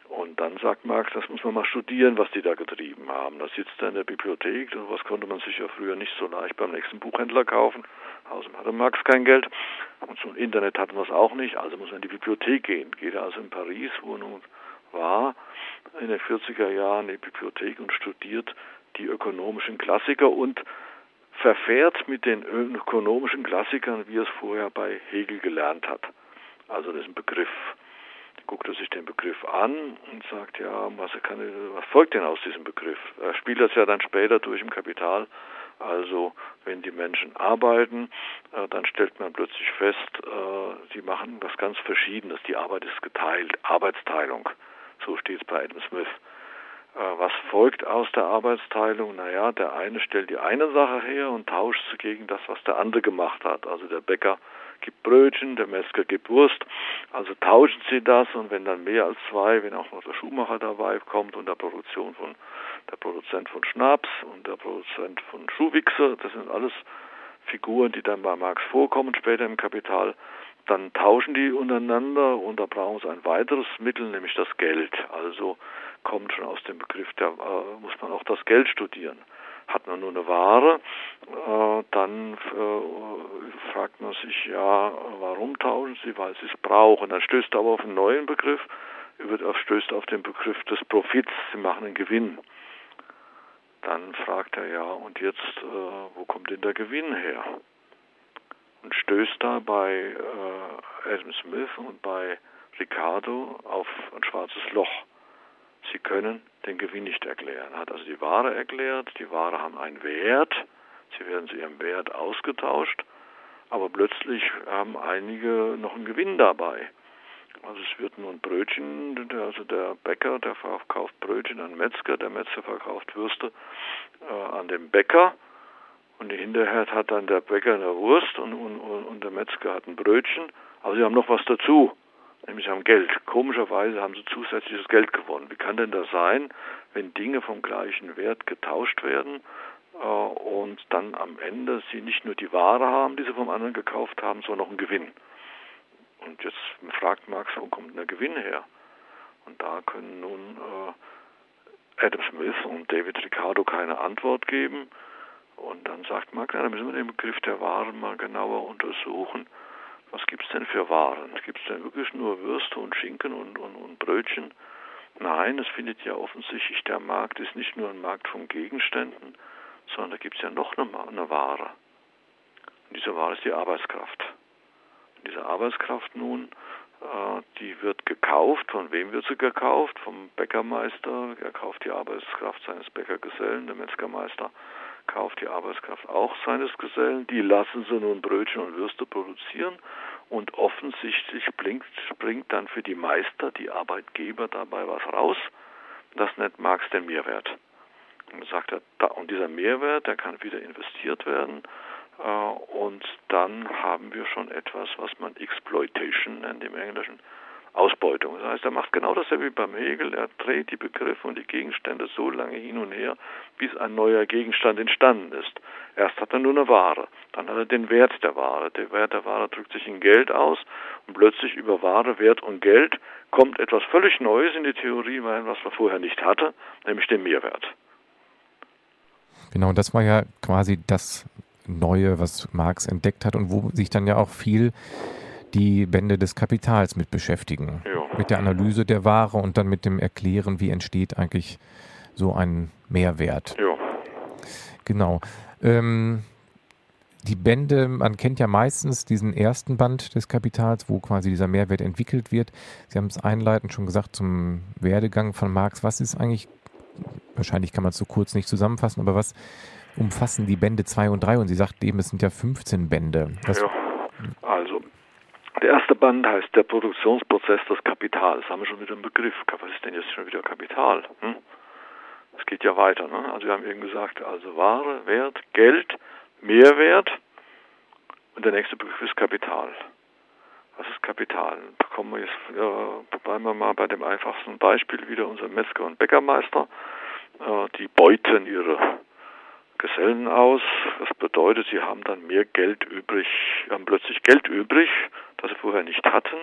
Und dann sagt Marx, das muss man mal studieren, was die da getrieben haben. Das sitzt da in der Bibliothek, sowas konnte man sich ja früher nicht so leicht beim nächsten Buchhändler kaufen. Außerdem hatte Marx kein Geld. Und zum Internet hatten wir es auch nicht, also muss man in die Bibliothek gehen. Geht er also in Paris, wo er nun war, in den 40er Jahren in die Bibliothek und studiert die ökonomischen Klassiker und verfährt mit den ökonomischen Klassikern, wie er es vorher bei Hegel gelernt hat. Also das ist ein Begriff guckt er sich den Begriff an und sagt, ja, was, kann, was folgt denn aus diesem Begriff? Er spielt das ja dann später durch im Kapital. Also wenn die Menschen arbeiten, äh, dann stellt man plötzlich fest, äh, sie machen was ganz Verschiedenes. Die Arbeit ist geteilt, Arbeitsteilung. So steht es bei Adam Smith. Äh, was folgt aus der Arbeitsteilung? Naja, der eine stellt die eine Sache her und tauscht sie gegen das, was der andere gemacht hat. Also der Bäcker gibt Brötchen, der Metzger gibt Wurst. Also tauschen sie das und wenn dann mehr als zwei, wenn auch noch der Schuhmacher dabei kommt und der Produktion von der Produzent von Schnaps und der Produzent von Schuhwichse, das sind alles Figuren, die dann bei Marx vorkommen später im Kapital, dann tauschen die untereinander und da brauchen sie ein weiteres Mittel, nämlich das Geld. Also kommt schon aus dem Begriff, da äh, muss man auch das Geld studieren. Hat man nur eine Ware, äh, dann äh, fragt man sich, ja, warum tauschen sie? Weil sie es brauchen. Dann stößt er aber auf einen neuen Begriff, stößt auf den Begriff des Profits, sie machen einen Gewinn. Dann fragt er ja, und jetzt, äh, wo kommt denn der Gewinn her? Und stößt da bei äh, Adam Smith und bei Ricardo auf ein schwarzes Loch. Sie können den Gewinn nicht erklären. Er hat also die Ware erklärt, die Ware haben einen Wert, sie werden zu ihrem Wert ausgetauscht, aber plötzlich haben einige noch einen Gewinn dabei. Also es wird nun Brötchen, also der Bäcker, der verkauft Brötchen an Metzger, der Metzger verkauft Würste äh, an den Bäcker und hinterher hat dann der Bäcker eine Wurst und, und, und der Metzger hat ein Brötchen, aber sie haben noch was dazu, nämlich haben Geld. Komischerweise haben sie zusätzliches Geld gewonnen. Wie kann denn das sein, wenn Dinge vom gleichen Wert getauscht werden äh, und dann am Ende sie nicht nur die Ware haben, die sie vom anderen gekauft haben, sondern noch einen Gewinn? Und jetzt fragt Marx, wo kommt denn der Gewinn her? Und da können nun äh, Adam Smith und David Ricardo keine Antwort geben. Und dann sagt Marx, ja, da müssen wir den Begriff der Waren mal genauer untersuchen. Was gibt es denn für Waren? Gibt es denn wirklich nur Würste und Schinken und, und, und Brötchen? Nein, es findet ja offensichtlich, der Markt ist nicht nur ein Markt von Gegenständen, sondern da gibt es ja noch eine, eine Ware. Und diese Ware ist die Arbeitskraft. Diese Arbeitskraft nun, äh, die wird gekauft. Von wem wird sie gekauft? Vom Bäckermeister. Er kauft die Arbeitskraft seines Bäckergesellen. Der Metzgermeister kauft die Arbeitskraft auch seines Gesellen. Die lassen sie nun Brötchen und Würste produzieren. Und offensichtlich blinkt, springt dann für die Meister, die Arbeitgeber dabei was raus. Das nennt Marx den Mehrwert. Und sagt er, und dieser Mehrwert, der kann wieder investiert werden äh, und dann haben wir schon etwas, was man Exploitation nennt im Englischen. Ausbeutung. Das heißt, er macht genau dasselbe wie beim Hegel. Er dreht die Begriffe und die Gegenstände so lange hin und her, bis ein neuer Gegenstand entstanden ist. Erst hat er nur eine Ware, dann hat er den Wert der Ware. Der Wert der Ware drückt sich in Geld aus und plötzlich über Ware, Wert und Geld kommt etwas völlig Neues in die Theorie rein, was man vorher nicht hatte, nämlich den Mehrwert. Genau, das war ja quasi das Neue, was Marx entdeckt hat und wo sich dann ja auch viel die Bände des Kapitals mit beschäftigen. Ja. Mit der Analyse der Ware und dann mit dem Erklären, wie entsteht eigentlich so ein Mehrwert. Ja. Genau. Ähm, die Bände, man kennt ja meistens diesen ersten Band des Kapitals, wo quasi dieser Mehrwert entwickelt wird. Sie haben es einleitend schon gesagt zum Werdegang von Marx. Was ist eigentlich, wahrscheinlich kann man es so kurz nicht zusammenfassen, aber was umfassen die Bände 2 und 3? Und Sie sagten eben, es sind ja 15 Bände. Was ja, also der erste Band heißt der Produktionsprozess des Kapitals. Haben wir schon wieder einen Begriff. Was ist denn jetzt schon wieder Kapital? Hm? Es geht ja weiter. Ne? Also wir haben eben gesagt, also Ware, Wert, Geld, Mehrwert und der nächste Begriff ist Kapital. Was ist Kapital? Kommen wir jetzt, äh, bleiben wir mal bei dem einfachsten Beispiel wieder unser Metzger und Bäckermeister. Äh, die beuten ihre Gesellen aus. Das bedeutet, sie haben dann mehr Geld übrig, haben plötzlich Geld übrig, das sie vorher nicht hatten.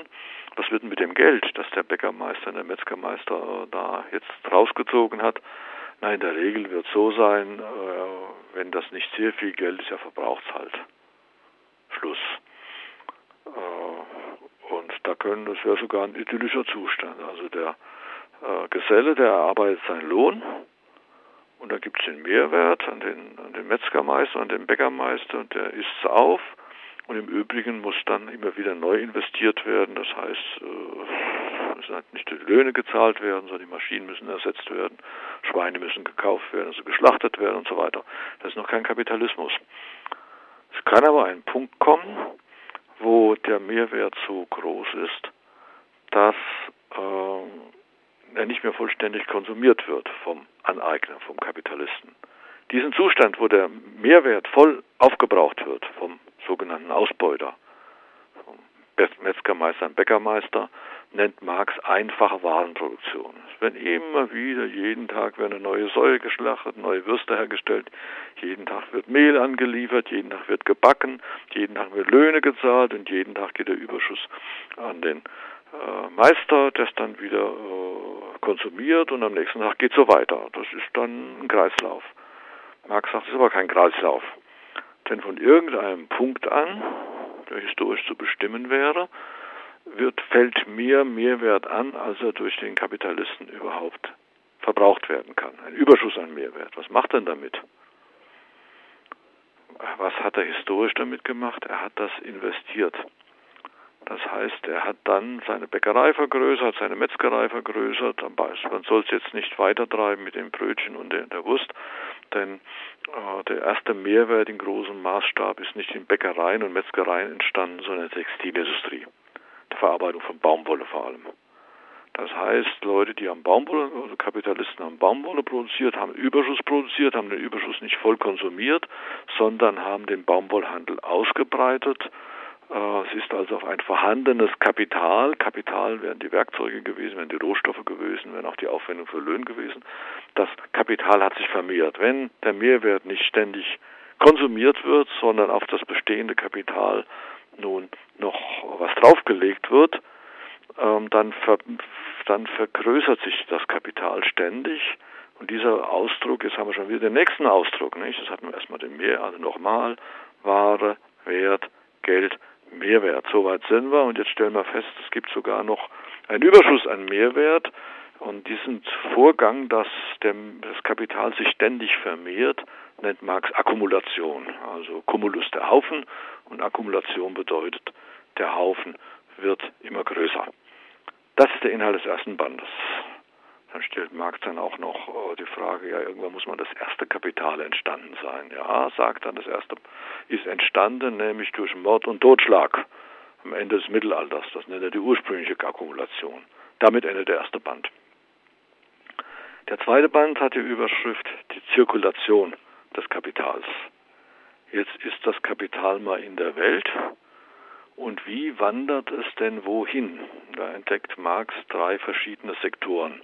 Was wird denn mit dem Geld, das der Bäckermeister und der Metzgermeister da jetzt rausgezogen hat? Na, in der Regel wird so sein, äh, wenn das nicht sehr viel Geld ist, ja verbraucht es halt. Schluss. Äh, und da können, das wäre sogar ein idyllischer Zustand. Also der äh, Geselle, der erarbeitet seinen Lohn, und da gibt es den Mehrwert an den, an den Metzgermeister, an den Bäckermeister und der isst es auf. Und im Übrigen muss dann immer wieder neu investiert werden. Das heißt, äh, es sind nicht die Löhne gezahlt werden, sondern die Maschinen müssen ersetzt werden, Schweine müssen gekauft werden, also geschlachtet werden und so weiter. Das ist noch kein Kapitalismus. Es kann aber ein Punkt kommen, wo der Mehrwert so groß ist, dass äh, er nicht mehr vollständig konsumiert wird vom Aneigner, vom Kapitalisten. Diesen Zustand, wo der Mehrwert voll aufgebraucht wird vom sogenannten Ausbeuter, Metzgermeister und Bäckermeister, nennt Marx einfache Warenproduktion. Es werden immer wieder, jeden Tag werden neue Säue geschlachtet, neue Würste hergestellt, jeden Tag wird Mehl angeliefert, jeden Tag wird gebacken, jeden Tag wird Löhne gezahlt und jeden Tag geht der Überschuss an den äh, Meister, das dann wieder äh, konsumiert und am nächsten Tag geht so weiter. Das ist dann ein Kreislauf. Marx sagt, es ist aber kein Kreislauf. Denn von irgendeinem Punkt an, der historisch zu bestimmen wäre, wird, fällt mehr Mehrwert an, als er durch den Kapitalisten überhaupt verbraucht werden kann. Ein Überschuss an Mehrwert. Was macht er damit? Was hat er historisch damit gemacht? Er hat das investiert. Das heißt, er hat dann seine Bäckerei vergrößert, seine Metzgerei vergrößert. Man soll es jetzt nicht weiter treiben mit dem Brötchen und der, Wurst, denn der erste Mehrwert in großem Maßstab ist nicht in Bäckereien und Metzgereien entstanden, sondern in der Textilindustrie, der Verarbeitung von Baumwolle vor allem. Das heißt, Leute, die haben Baumwolle, also Kapitalisten haben Baumwolle produziert, haben Überschuss produziert, haben den Überschuss nicht voll konsumiert, sondern haben den Baumwollhandel ausgebreitet. Äh, es ist also auf ein vorhandenes Kapital, Kapital wären die Werkzeuge gewesen, wären die Rohstoffe gewesen, wären auch die Aufwendung für Löhne gewesen. Das Kapital hat sich vermehrt. Wenn der Mehrwert nicht ständig konsumiert wird, sondern auf das bestehende Kapital nun noch was draufgelegt wird, ähm, dann ver dann vergrößert sich das Kapital ständig. Und dieser Ausdruck, jetzt haben wir schon wieder den nächsten Ausdruck, nicht? Das hatten wir erstmal den Mehr, also nochmal, Ware, Wert, Geld, Mehrwert. Soweit sind wir und jetzt stellen wir fest, es gibt sogar noch einen Überschuss an Mehrwert. Und diesen Vorgang, dass dem, das Kapital sich ständig vermehrt, nennt Marx Akkumulation. Also Cumulus der Haufen und Akkumulation bedeutet, der Haufen wird immer größer. Das ist der Inhalt des ersten Bandes. Dann stellt Marx dann auch noch äh, die Frage, ja, irgendwann muss man das erste Kapital entstanden sein. Ja, sagt dann, das erste ist entstanden, nämlich durch Mord und Totschlag am Ende des Mittelalters. Das nennt er die ursprüngliche Akkumulation. Damit endet der erste Band. Der zweite Band hat die Überschrift die Zirkulation des Kapitals. Jetzt ist das Kapital mal in der Welt und wie wandert es denn wohin? Da entdeckt Marx drei verschiedene Sektoren.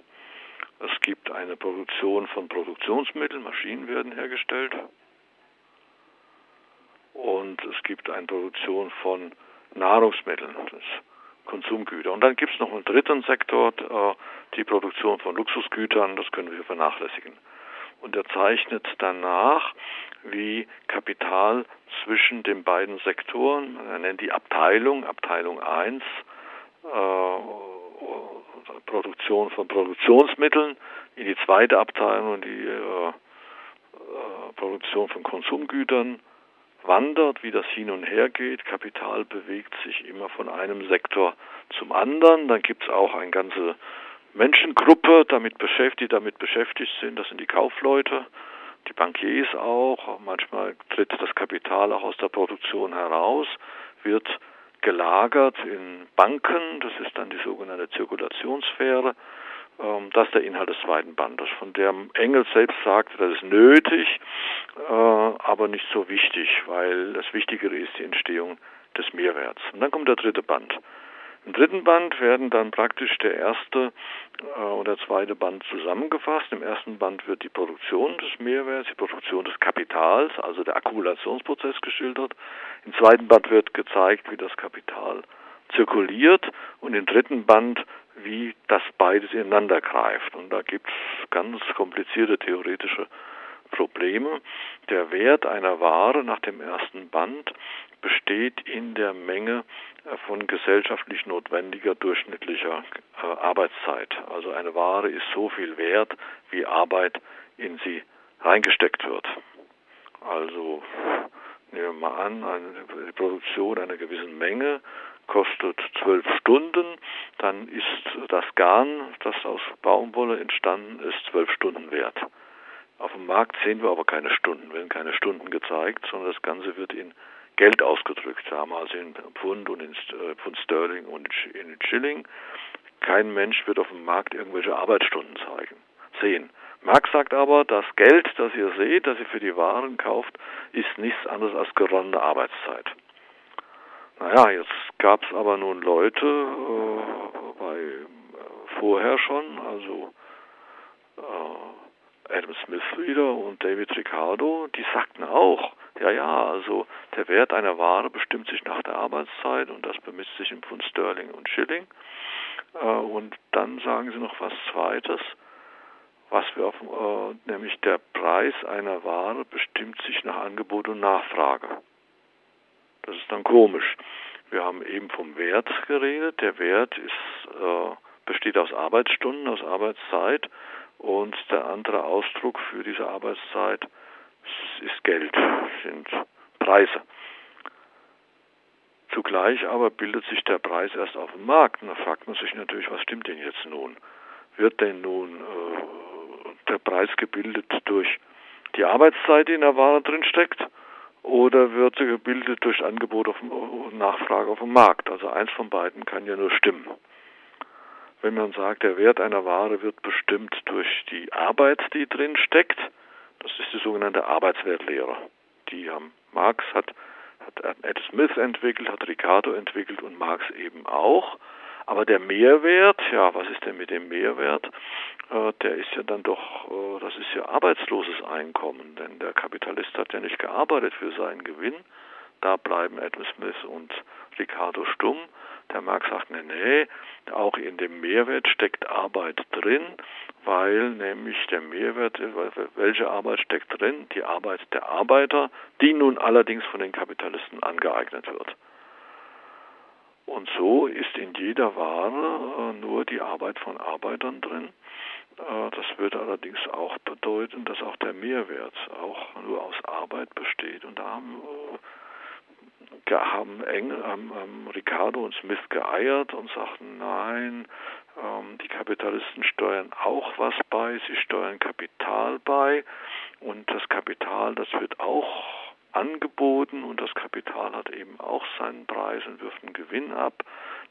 Es gibt eine Produktion von Produktionsmitteln, Maschinen werden hergestellt. Und es gibt eine Produktion von Nahrungsmitteln, das Konsumgüter. Und dann gibt es noch einen dritten Sektor, äh, die Produktion von Luxusgütern, das können wir vernachlässigen. Und er zeichnet danach, wie Kapital zwischen den beiden Sektoren, er nennt die Abteilung, Abteilung 1, äh, Produktion von Produktionsmitteln, in die zweite Abteilung, die äh, äh, Produktion von Konsumgütern wandert, wie das hin und her geht. Kapital bewegt sich immer von einem Sektor zum anderen. Dann gibt es auch eine ganze Menschengruppe, damit beschäftigt, die damit beschäftigt sind. Das sind die Kaufleute die Bankiers auch. Manchmal tritt das Kapital auch aus der Produktion heraus, wird gelagert in Banken, das ist dann die sogenannte Zirkulationssphäre. Ähm, das ist der Inhalt des zweiten Bandes, von dem Engels selbst sagt, das ist nötig, äh, aber nicht so wichtig, weil das Wichtigere ist die Entstehung des Mehrwerts. Und dann kommt der dritte Band. Im dritten Band werden dann praktisch der erste äh, und der zweite Band zusammengefasst. Im ersten Band wird die Produktion des Mehrwerts, die Produktion des Kapitals, also der Akkumulationsprozess geschildert. Im zweiten Band wird gezeigt, wie das Kapital zirkuliert und im dritten Band, wie das beides ineinander greift. Und da gibt es ganz komplizierte theoretische Probleme. Der Wert einer Ware nach dem ersten Band besteht in der Menge von gesellschaftlich notwendiger durchschnittlicher äh, Arbeitszeit. Also eine Ware ist so viel wert, wie Arbeit in sie reingesteckt wird. Also nehmen wir mal an, eine, die Produktion einer gewissen Menge kostet zwölf Stunden, dann ist das Garn, das aus Baumwolle entstanden ist, zwölf Stunden wert. Auf dem Markt sehen wir aber keine Stunden, werden keine Stunden gezeigt, sondern das Ganze wird in Geld ausgedrückt, damals in Pfund und in äh, Pfund Sterling und in Schilling. Kein Mensch wird auf dem Markt irgendwelche Arbeitsstunden zeigen, sehen. Marx sagt aber, das Geld, das ihr seht, das ihr für die Waren kauft, ist nichts anderes als geronnene Arbeitszeit. Naja, jetzt gab es aber nun Leute äh, bei äh, vorher schon, also äh, Adam Smith wieder und David Ricardo, die sagten auch, ja, ja, also der Wert einer Ware bestimmt sich nach der Arbeitszeit und das bemisst sich in Pfund Sterling und Schilling. Äh, und dann sagen sie noch was Zweites, was wir auf, äh, nämlich der Preis einer Ware bestimmt sich nach Angebot und Nachfrage. Das ist dann komisch. Wir haben eben vom Wert geredet. Der Wert ist, äh, besteht aus Arbeitsstunden, aus Arbeitszeit und der andere Ausdruck für diese Arbeitszeit ist Geld, sind Preise. Zugleich aber bildet sich der Preis erst auf dem Markt. Und da fragt man sich natürlich, was stimmt denn jetzt nun? Wird denn nun äh, Preis gebildet durch die Arbeitszeit, die in der Ware drin steckt, oder wird sie gebildet durch Angebot und Nachfrage auf dem Markt? Also eins von beiden kann ja nur stimmen. Wenn man sagt, der Wert einer Ware wird bestimmt durch die Arbeit, die drin steckt, das ist die sogenannte Arbeitswertlehre. Die haben Marx hat, hat Adam Smith entwickelt, hat Ricardo entwickelt und Marx eben auch. Aber der Mehrwert, ja, was ist denn mit dem Mehrwert? Äh, der ist ja dann doch, äh, das ist ja arbeitsloses Einkommen, denn der Kapitalist hat ja nicht gearbeitet für seinen Gewinn. Da bleiben Adam Smith und Ricardo stumm. Der Marx sagt, nee, nee, auch in dem Mehrwert steckt Arbeit drin, weil nämlich der Mehrwert, welche Arbeit steckt drin? Die Arbeit der Arbeiter, die nun allerdings von den Kapitalisten angeeignet wird. Und so ist in jeder Ware äh, nur die Arbeit von Arbeitern drin. Äh, das würde allerdings auch bedeuten, dass auch der Mehrwert auch nur aus Arbeit besteht. Und da haben, äh, haben, Engel, haben, Ricardo und Smith geeiert und sagten, nein, ähm, die Kapitalisten steuern auch was bei, sie steuern Kapital bei und das Kapital, das wird auch angeboten und das Kapital hat eben auch seinen Preis und wirft einen Gewinn ab.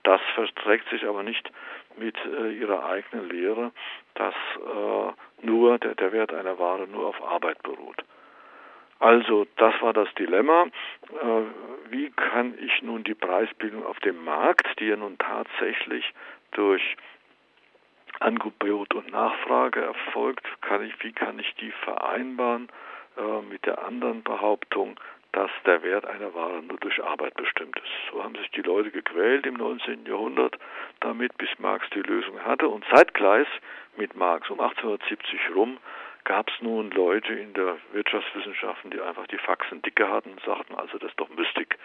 Das verträgt sich aber nicht mit äh, ihrer eigenen Lehre, dass äh, nur der, der Wert einer Ware nur auf Arbeit beruht. Also das war das Dilemma. Äh, wie kann ich nun die Preisbildung auf dem Markt, die ja nun tatsächlich durch Angebot und Nachfrage erfolgt, kann ich, wie kann ich die vereinbaren äh, mit der anderen Behauptung, dass der Wert einer Ware nur durch Arbeit bestimmt ist. So haben sich die Leute gequält im 19. Jahrhundert damit, bis Marx die Lösung hatte. Und zeitgleich mit Marx um 1870 rum gab es nun Leute in der Wirtschaftswissenschaften, die einfach die Faxen dicke hatten und sagten, also das ist doch Mystik.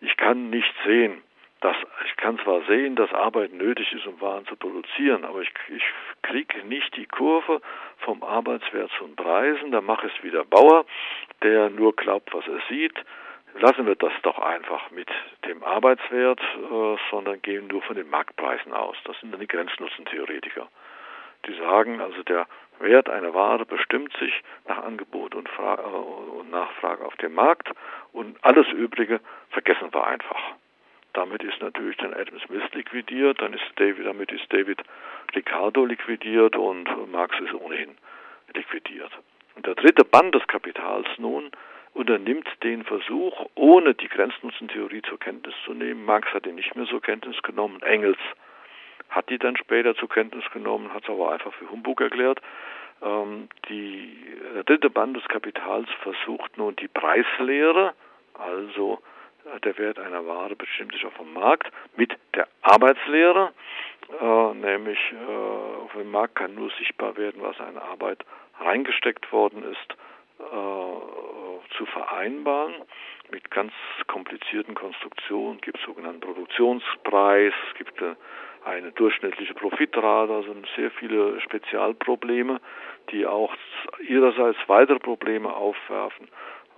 Ich kann nicht sehen, dass ich kann zwar sehen, dass Arbeit nötig ist, um Waren zu produzieren, aber ich, ich kriege nicht die Kurve vom Arbeitswert zu den Preisen. Da mache es wieder Bauer, der nur glaubt, was er sieht. Lassen wir das doch einfach mit dem Arbeitswert, äh, sondern gehen nur von den Marktpreisen aus. Das sind dann die Grenznutzentheoretiker. Die sagen also, der Wert einer Ware bestimmt sich nach Angebot und, Fra äh, und Nachfrage auf dem Markt und alles Übrige vergessen wir einfach. Damit ist natürlich dann Adam Smith liquidiert, dann ist David, damit ist David Ricardo liquidiert und Marx ist ohnehin liquidiert. Und der dritte Band des Kapitals nun unternimmt den Versuch, ohne die Grenznutzentheorie zur Kenntnis zu nehmen. Marx hat ihn nicht mehr zur Kenntnis genommen, Engels hat die dann später zur Kenntnis genommen, hat es aber einfach für Humbug erklärt. Ähm, die, der dritte Band des Kapitals versucht nun die Preislehre, also der Wert einer Ware bestimmt sich auf dem Markt mit der Arbeitslehre, äh, nämlich äh, auf dem Markt kann nur sichtbar werden, was an Arbeit reingesteckt worden ist, äh, zu vereinbaren. Mit ganz komplizierten Konstruktionen gibt es sogenannten Produktionspreis, es gibt äh, eine durchschnittliche Profitrate, also sehr viele Spezialprobleme, die auch ihrerseits weitere Probleme aufwerfen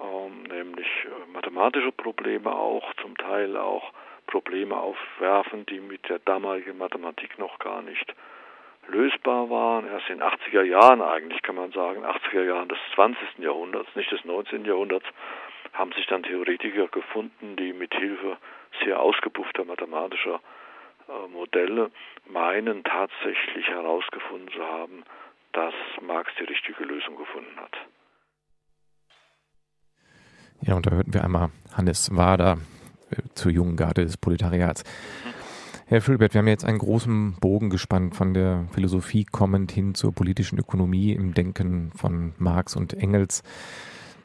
ähm, nämlich äh, mathematische Probleme auch, zum Teil auch Probleme aufwerfen, die mit der damaligen Mathematik noch gar nicht lösbar waren. Erst in den 80er Jahren eigentlich kann man sagen, 80er Jahren des 20. Jahrhunderts, nicht des 19. Jahrhunderts, haben sich dann Theoretiker gefunden, die mit Hilfe sehr ausgepuffter mathematischer äh, Modelle meinen tatsächlich herausgefunden zu haben, dass Marx die richtige Lösung gefunden hat. Ja, und da hörten wir einmal Hannes Wader äh, zur jungen Garde des Proletariats. Herr Fülbert, wir haben jetzt einen großen Bogen gespannt von der Philosophie kommend hin zur politischen Ökonomie im Denken von Marx und Engels.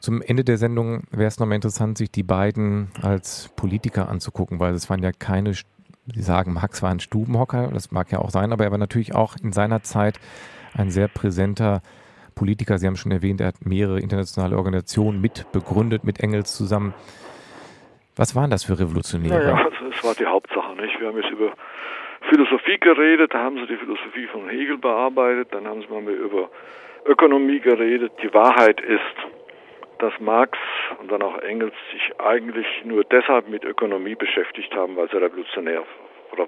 Zum Ende der Sendung wäre es nochmal interessant, sich die beiden als Politiker anzugucken, weil es waren ja keine, Sie sagen, Marx war ein Stubenhocker, das mag ja auch sein, aber er war natürlich auch in seiner Zeit ein sehr präsenter Politiker. Sie haben schon erwähnt, er hat mehrere internationale Organisationen mit begründet, mit Engels zusammen. Was waren das für Revolutionäre? Naja, also das war die Hauptsache. Nicht? Wir haben jetzt über Philosophie geredet, da haben sie die Philosophie von Hegel bearbeitet, dann haben sie mal über Ökonomie geredet. Die Wahrheit ist, dass Marx und dann auch Engels sich eigentlich nur deshalb mit Ökonomie beschäftigt haben, weil sie revolutionär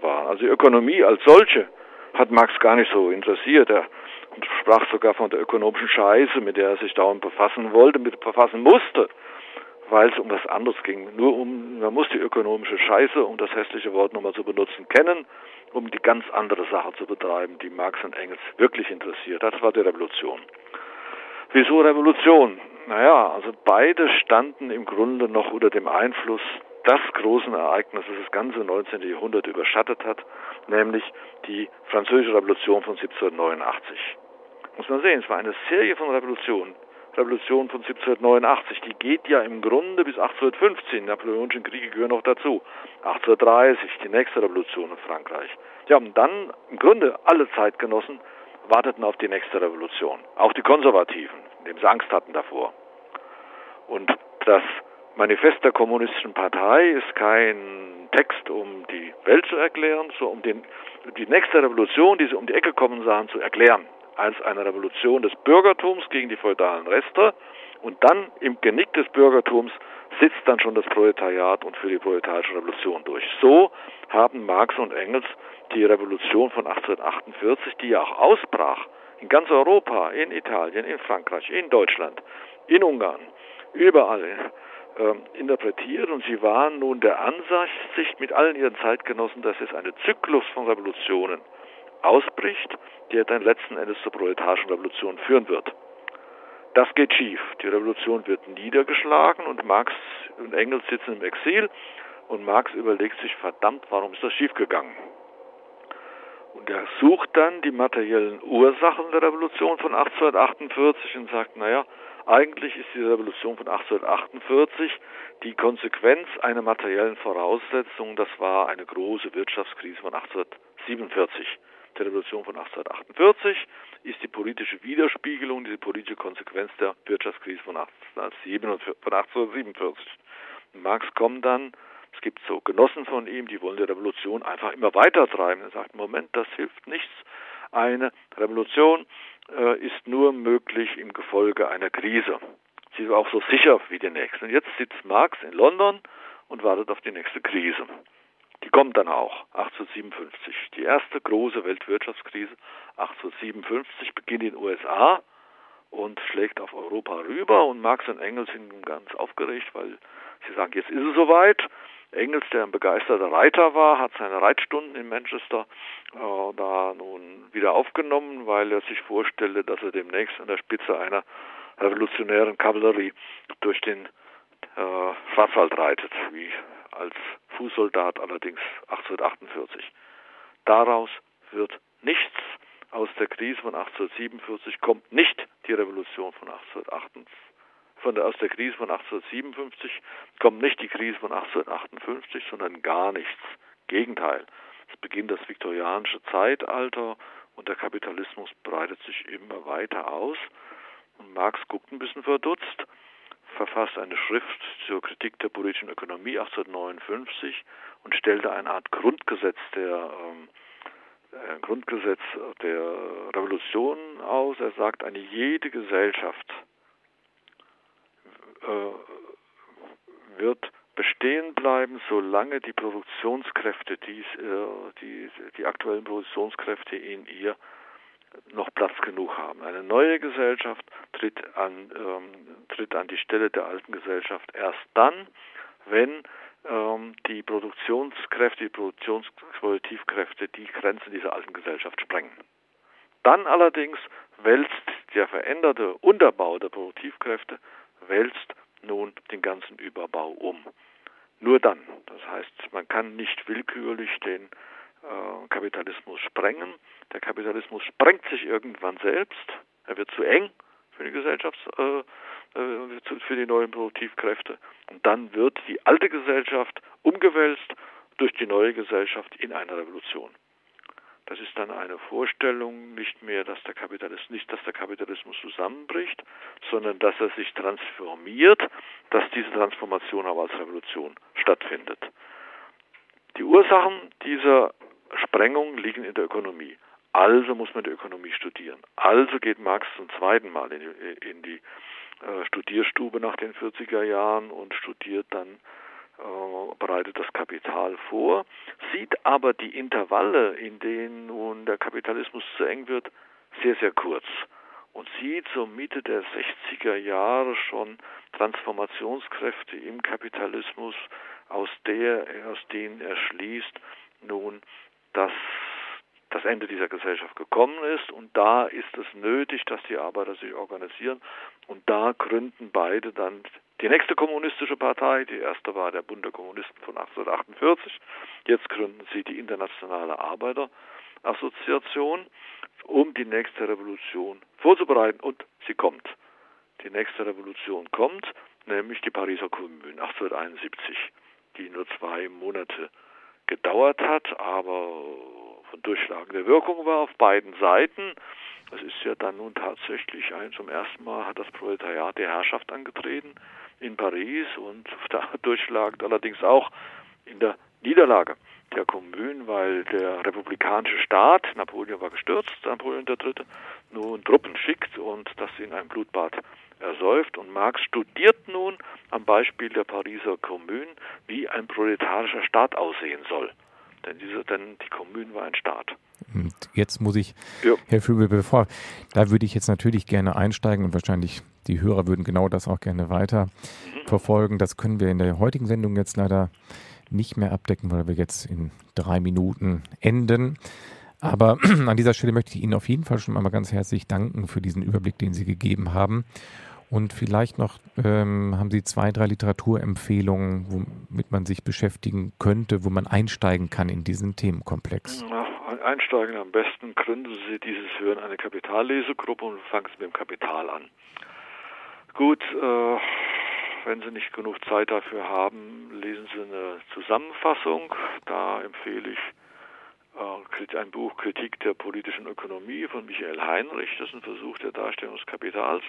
waren. Also Ökonomie als solche hat Marx gar nicht so interessiert. Er und sprach sogar von der ökonomischen Scheiße, mit der er sich dauernd befassen wollte, mit befassen musste, weil es um was anderes ging. Nur um, man muss die ökonomische Scheiße, um das hässliche Wort nochmal zu benutzen, kennen, um die ganz andere Sache zu betreiben, die Marx und Engels wirklich interessiert. Das war die Revolution. Wieso Revolution? Naja, also beide standen im Grunde noch unter dem Einfluss das großen Ereignis, das das ganze 19. Jahrhundert überschattet hat, nämlich die Französische Revolution von 1789. Muss man sehen, es war eine Serie von Revolutionen. Revolution von 1789, die geht ja im Grunde bis 1815. Die Napoleonischen Kriege gehören noch dazu. 1830, die nächste Revolution in Frankreich. Ja, und dann im Grunde alle Zeitgenossen warteten auf die nächste Revolution. Auch die Konservativen, indem sie Angst hatten davor. Und das Manifest der Kommunistischen Partei ist kein Text, um die Welt zu erklären, sondern um den, die nächste Revolution, die sie um die Ecke kommen sahen, zu erklären. Als eine Revolution des Bürgertums gegen die feudalen Reste. Und dann im Genick des Bürgertums sitzt dann schon das Proletariat und für die proletarische Revolution durch. So haben Marx und Engels die Revolution von 1848, die ja auch ausbrach, in ganz Europa, in Italien, in Frankreich, in Deutschland, in Ungarn, überall äh, interpretiert und sie waren nun der Ansicht mit allen ihren Zeitgenossen, dass es eine Zyklus von Revolutionen ausbricht, der dann letzten Endes zur proletarischen Revolution führen wird. Das geht schief. Die Revolution wird niedergeschlagen und Marx und Engels sitzen im Exil und Marx überlegt sich, verdammt, warum ist das schiefgegangen? Und er sucht dann die materiellen Ursachen der Revolution von 1848 und sagt, naja, eigentlich ist die Revolution von 1848 die Konsequenz einer materiellen Voraussetzung, das war eine große Wirtschaftskrise von 1847. Die Revolution von 1848 ist die politische Widerspiegelung, die politische Konsequenz der Wirtschaftskrise von 1847. Und Marx kommt dann es gibt so Genossen von ihm, die wollen die Revolution einfach immer weiter treiben. Er sagt, Moment, das hilft nichts. Eine Revolution äh, ist nur möglich im Gefolge einer Krise. Sie ist auch so sicher wie die nächste. Und jetzt sitzt Marx in London und wartet auf die nächste Krise. Kommt dann auch, 1857. Die erste große Weltwirtschaftskrise, 1857, beginnt in den USA und schlägt auf Europa rüber. Und Marx und Engels sind ganz aufgeregt, weil sie sagen, jetzt ist es soweit. Engels, der ein begeisterter Reiter war, hat seine Reitstunden in Manchester äh, da nun wieder aufgenommen, weil er sich vorstellte, dass er demnächst an der Spitze einer revolutionären Kavallerie durch den äh, Schwarzwald reitet, wie als Fußsoldat allerdings 1848. Daraus wird nichts. Aus der Krise von 1847 kommt nicht die Revolution von 1848 von der, aus der Krise von 1857 kommt nicht die Krise von 1858, sondern gar nichts. Gegenteil. Es beginnt das viktorianische Zeitalter und der Kapitalismus breitet sich immer weiter aus. Und Marx guckt ein bisschen verdutzt, verfasst eine Schrift zur Kritik der politischen Ökonomie 1859 und stellte eine Art Grundgesetz der ähm, Grundgesetz der Revolution aus. Er sagt, eine jede Gesellschaft äh, wird bestehen bleiben, solange die Produktionskräfte, die, äh, die, die aktuellen Produktionskräfte in ihr noch Platz genug haben. Eine neue Gesellschaft tritt an, ähm, tritt an die Stelle der alten Gesellschaft erst dann, wenn ähm, die Produktionskräfte, die Produktionsproduktivkräfte die Grenzen dieser alten Gesellschaft sprengen. Dann allerdings wälzt der veränderte Unterbau der Produktivkräfte wälzt nun den ganzen Überbau um. Nur dann. Das heißt, man kann nicht willkürlich den äh, Kapitalismus sprengen. Der Kapitalismus sprengt sich irgendwann selbst. Er wird zu eng für die Gesellschaft, äh, äh für die neuen Produktivkräfte. Und dann wird die alte Gesellschaft umgewälzt durch die neue Gesellschaft in eine Revolution. Das ist dann eine Vorstellung nicht mehr, dass der Kapitalismus nicht, dass der Kapitalismus zusammenbricht, sondern dass er sich transformiert, dass diese Transformation aber als Revolution stattfindet. Die Ursachen dieser Sprengung liegen in der Ökonomie. Also muss man die Ökonomie studieren. Also geht Marx zum zweiten Mal in die, in die äh, Studierstube nach den 40er Jahren und studiert dann äh, bereitet das Kapital vor, sieht aber die Intervalle, in denen nun der Kapitalismus zu eng wird, sehr, sehr kurz und sieht so Mitte der 60er Jahre schon Transformationskräfte im Kapitalismus, aus der, aus denen er schließt, nun, dass das Ende dieser Gesellschaft gekommen ist. Und da ist es nötig, dass die Arbeiter sich organisieren. Und da gründen beide dann die nächste kommunistische Partei, die erste war der Bund der Kommunisten von 1848, jetzt gründen sie die Internationale Arbeiterassoziation, um die nächste Revolution vorzubereiten. Und sie kommt. Die nächste Revolution kommt, nämlich die Pariser Kommune 1871, die nur zwei Monate gedauert hat, aber von durchschlagender Wirkung war auf beiden Seiten. Es ist ja dann nun tatsächlich ein, zum ersten Mal hat das Proletariat die Herrschaft angetreten in Paris und *laughs* durchschlagend allerdings auch in der Niederlage der Kommune, weil der republikanische Staat, Napoleon war gestürzt, Napoleon III., nun Truppen schickt und das in ein Blutbad ersäuft. Und Marx studiert nun am Beispiel der Pariser Kommune, wie ein proletarischer Staat aussehen soll. Denn, diese, denn die Kommune war ein Staat. Und jetzt muss ich, ja. Herr Fübel, bevor, da würde ich jetzt natürlich gerne einsteigen und wahrscheinlich die Hörer würden genau das auch gerne weiter mhm. verfolgen. Das können wir in der heutigen Sendung jetzt leider nicht mehr abdecken, weil wir jetzt in drei Minuten enden. Aber *clears throat* an dieser Stelle möchte ich Ihnen auf jeden Fall schon einmal ganz herzlich danken für diesen Überblick, den Sie gegeben haben. Und vielleicht noch ähm, haben Sie zwei, drei Literaturempfehlungen, womit man sich beschäftigen könnte, wo man einsteigen kann in diesen Themenkomplex. Einsteigen am besten gründen Sie dieses Hören eine Kapitallesegruppe und fangen Sie mit dem Kapital an. Gut, äh, wenn Sie nicht genug Zeit dafür haben, lesen Sie eine Zusammenfassung. Da empfehle ich äh, ein Buch Kritik der politischen Ökonomie von Michael Heinrich. Das ist ein Versuch der Darstellung des Kapitals.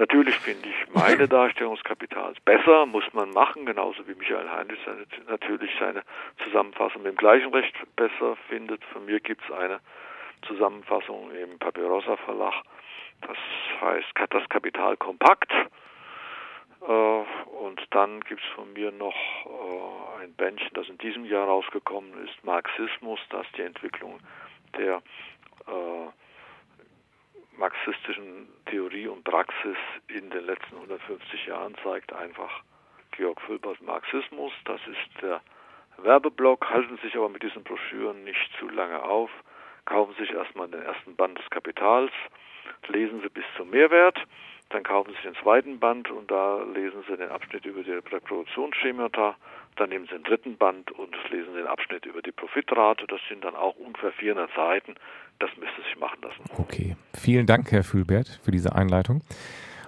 Natürlich finde ich meine *laughs* Darstellung des Kapitals besser, muss man machen, genauso wie Michael Heinrich seine, natürlich seine Zusammenfassung mit dem gleichen Recht besser findet. Von mir gibt es eine Zusammenfassung im Papyrossa Verlag. Das heißt das Kapital kompakt. Äh, und dann gibt es von mir noch äh, ein Bändchen, das in diesem Jahr rausgekommen ist, Marxismus, das die Entwicklung der äh, marxistischen Theorie und Praxis in den letzten 150 Jahren zeigt einfach Georg Fülbers Marxismus. Das ist der Werbeblock. Halten sich aber mit diesen Broschüren nicht zu lange auf. Kaufen sich erstmal den ersten Band des Kapitals, lesen Sie bis zum Mehrwert dann kaufen Sie den zweiten Band und da lesen Sie den Abschnitt über die Reproduktionsschemata. Dann nehmen Sie den dritten Band und lesen den Abschnitt über die Profitrate. Das sind dann auch ungefähr 400 Seiten. Das müsste sich machen lassen. Okay. Vielen Dank, Herr Fühlbert, für diese Einleitung.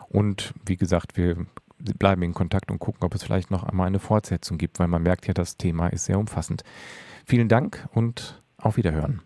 Und wie gesagt, wir bleiben in Kontakt und gucken, ob es vielleicht noch einmal eine Fortsetzung gibt, weil man merkt ja, das Thema ist sehr umfassend. Vielen Dank und auf Wiederhören.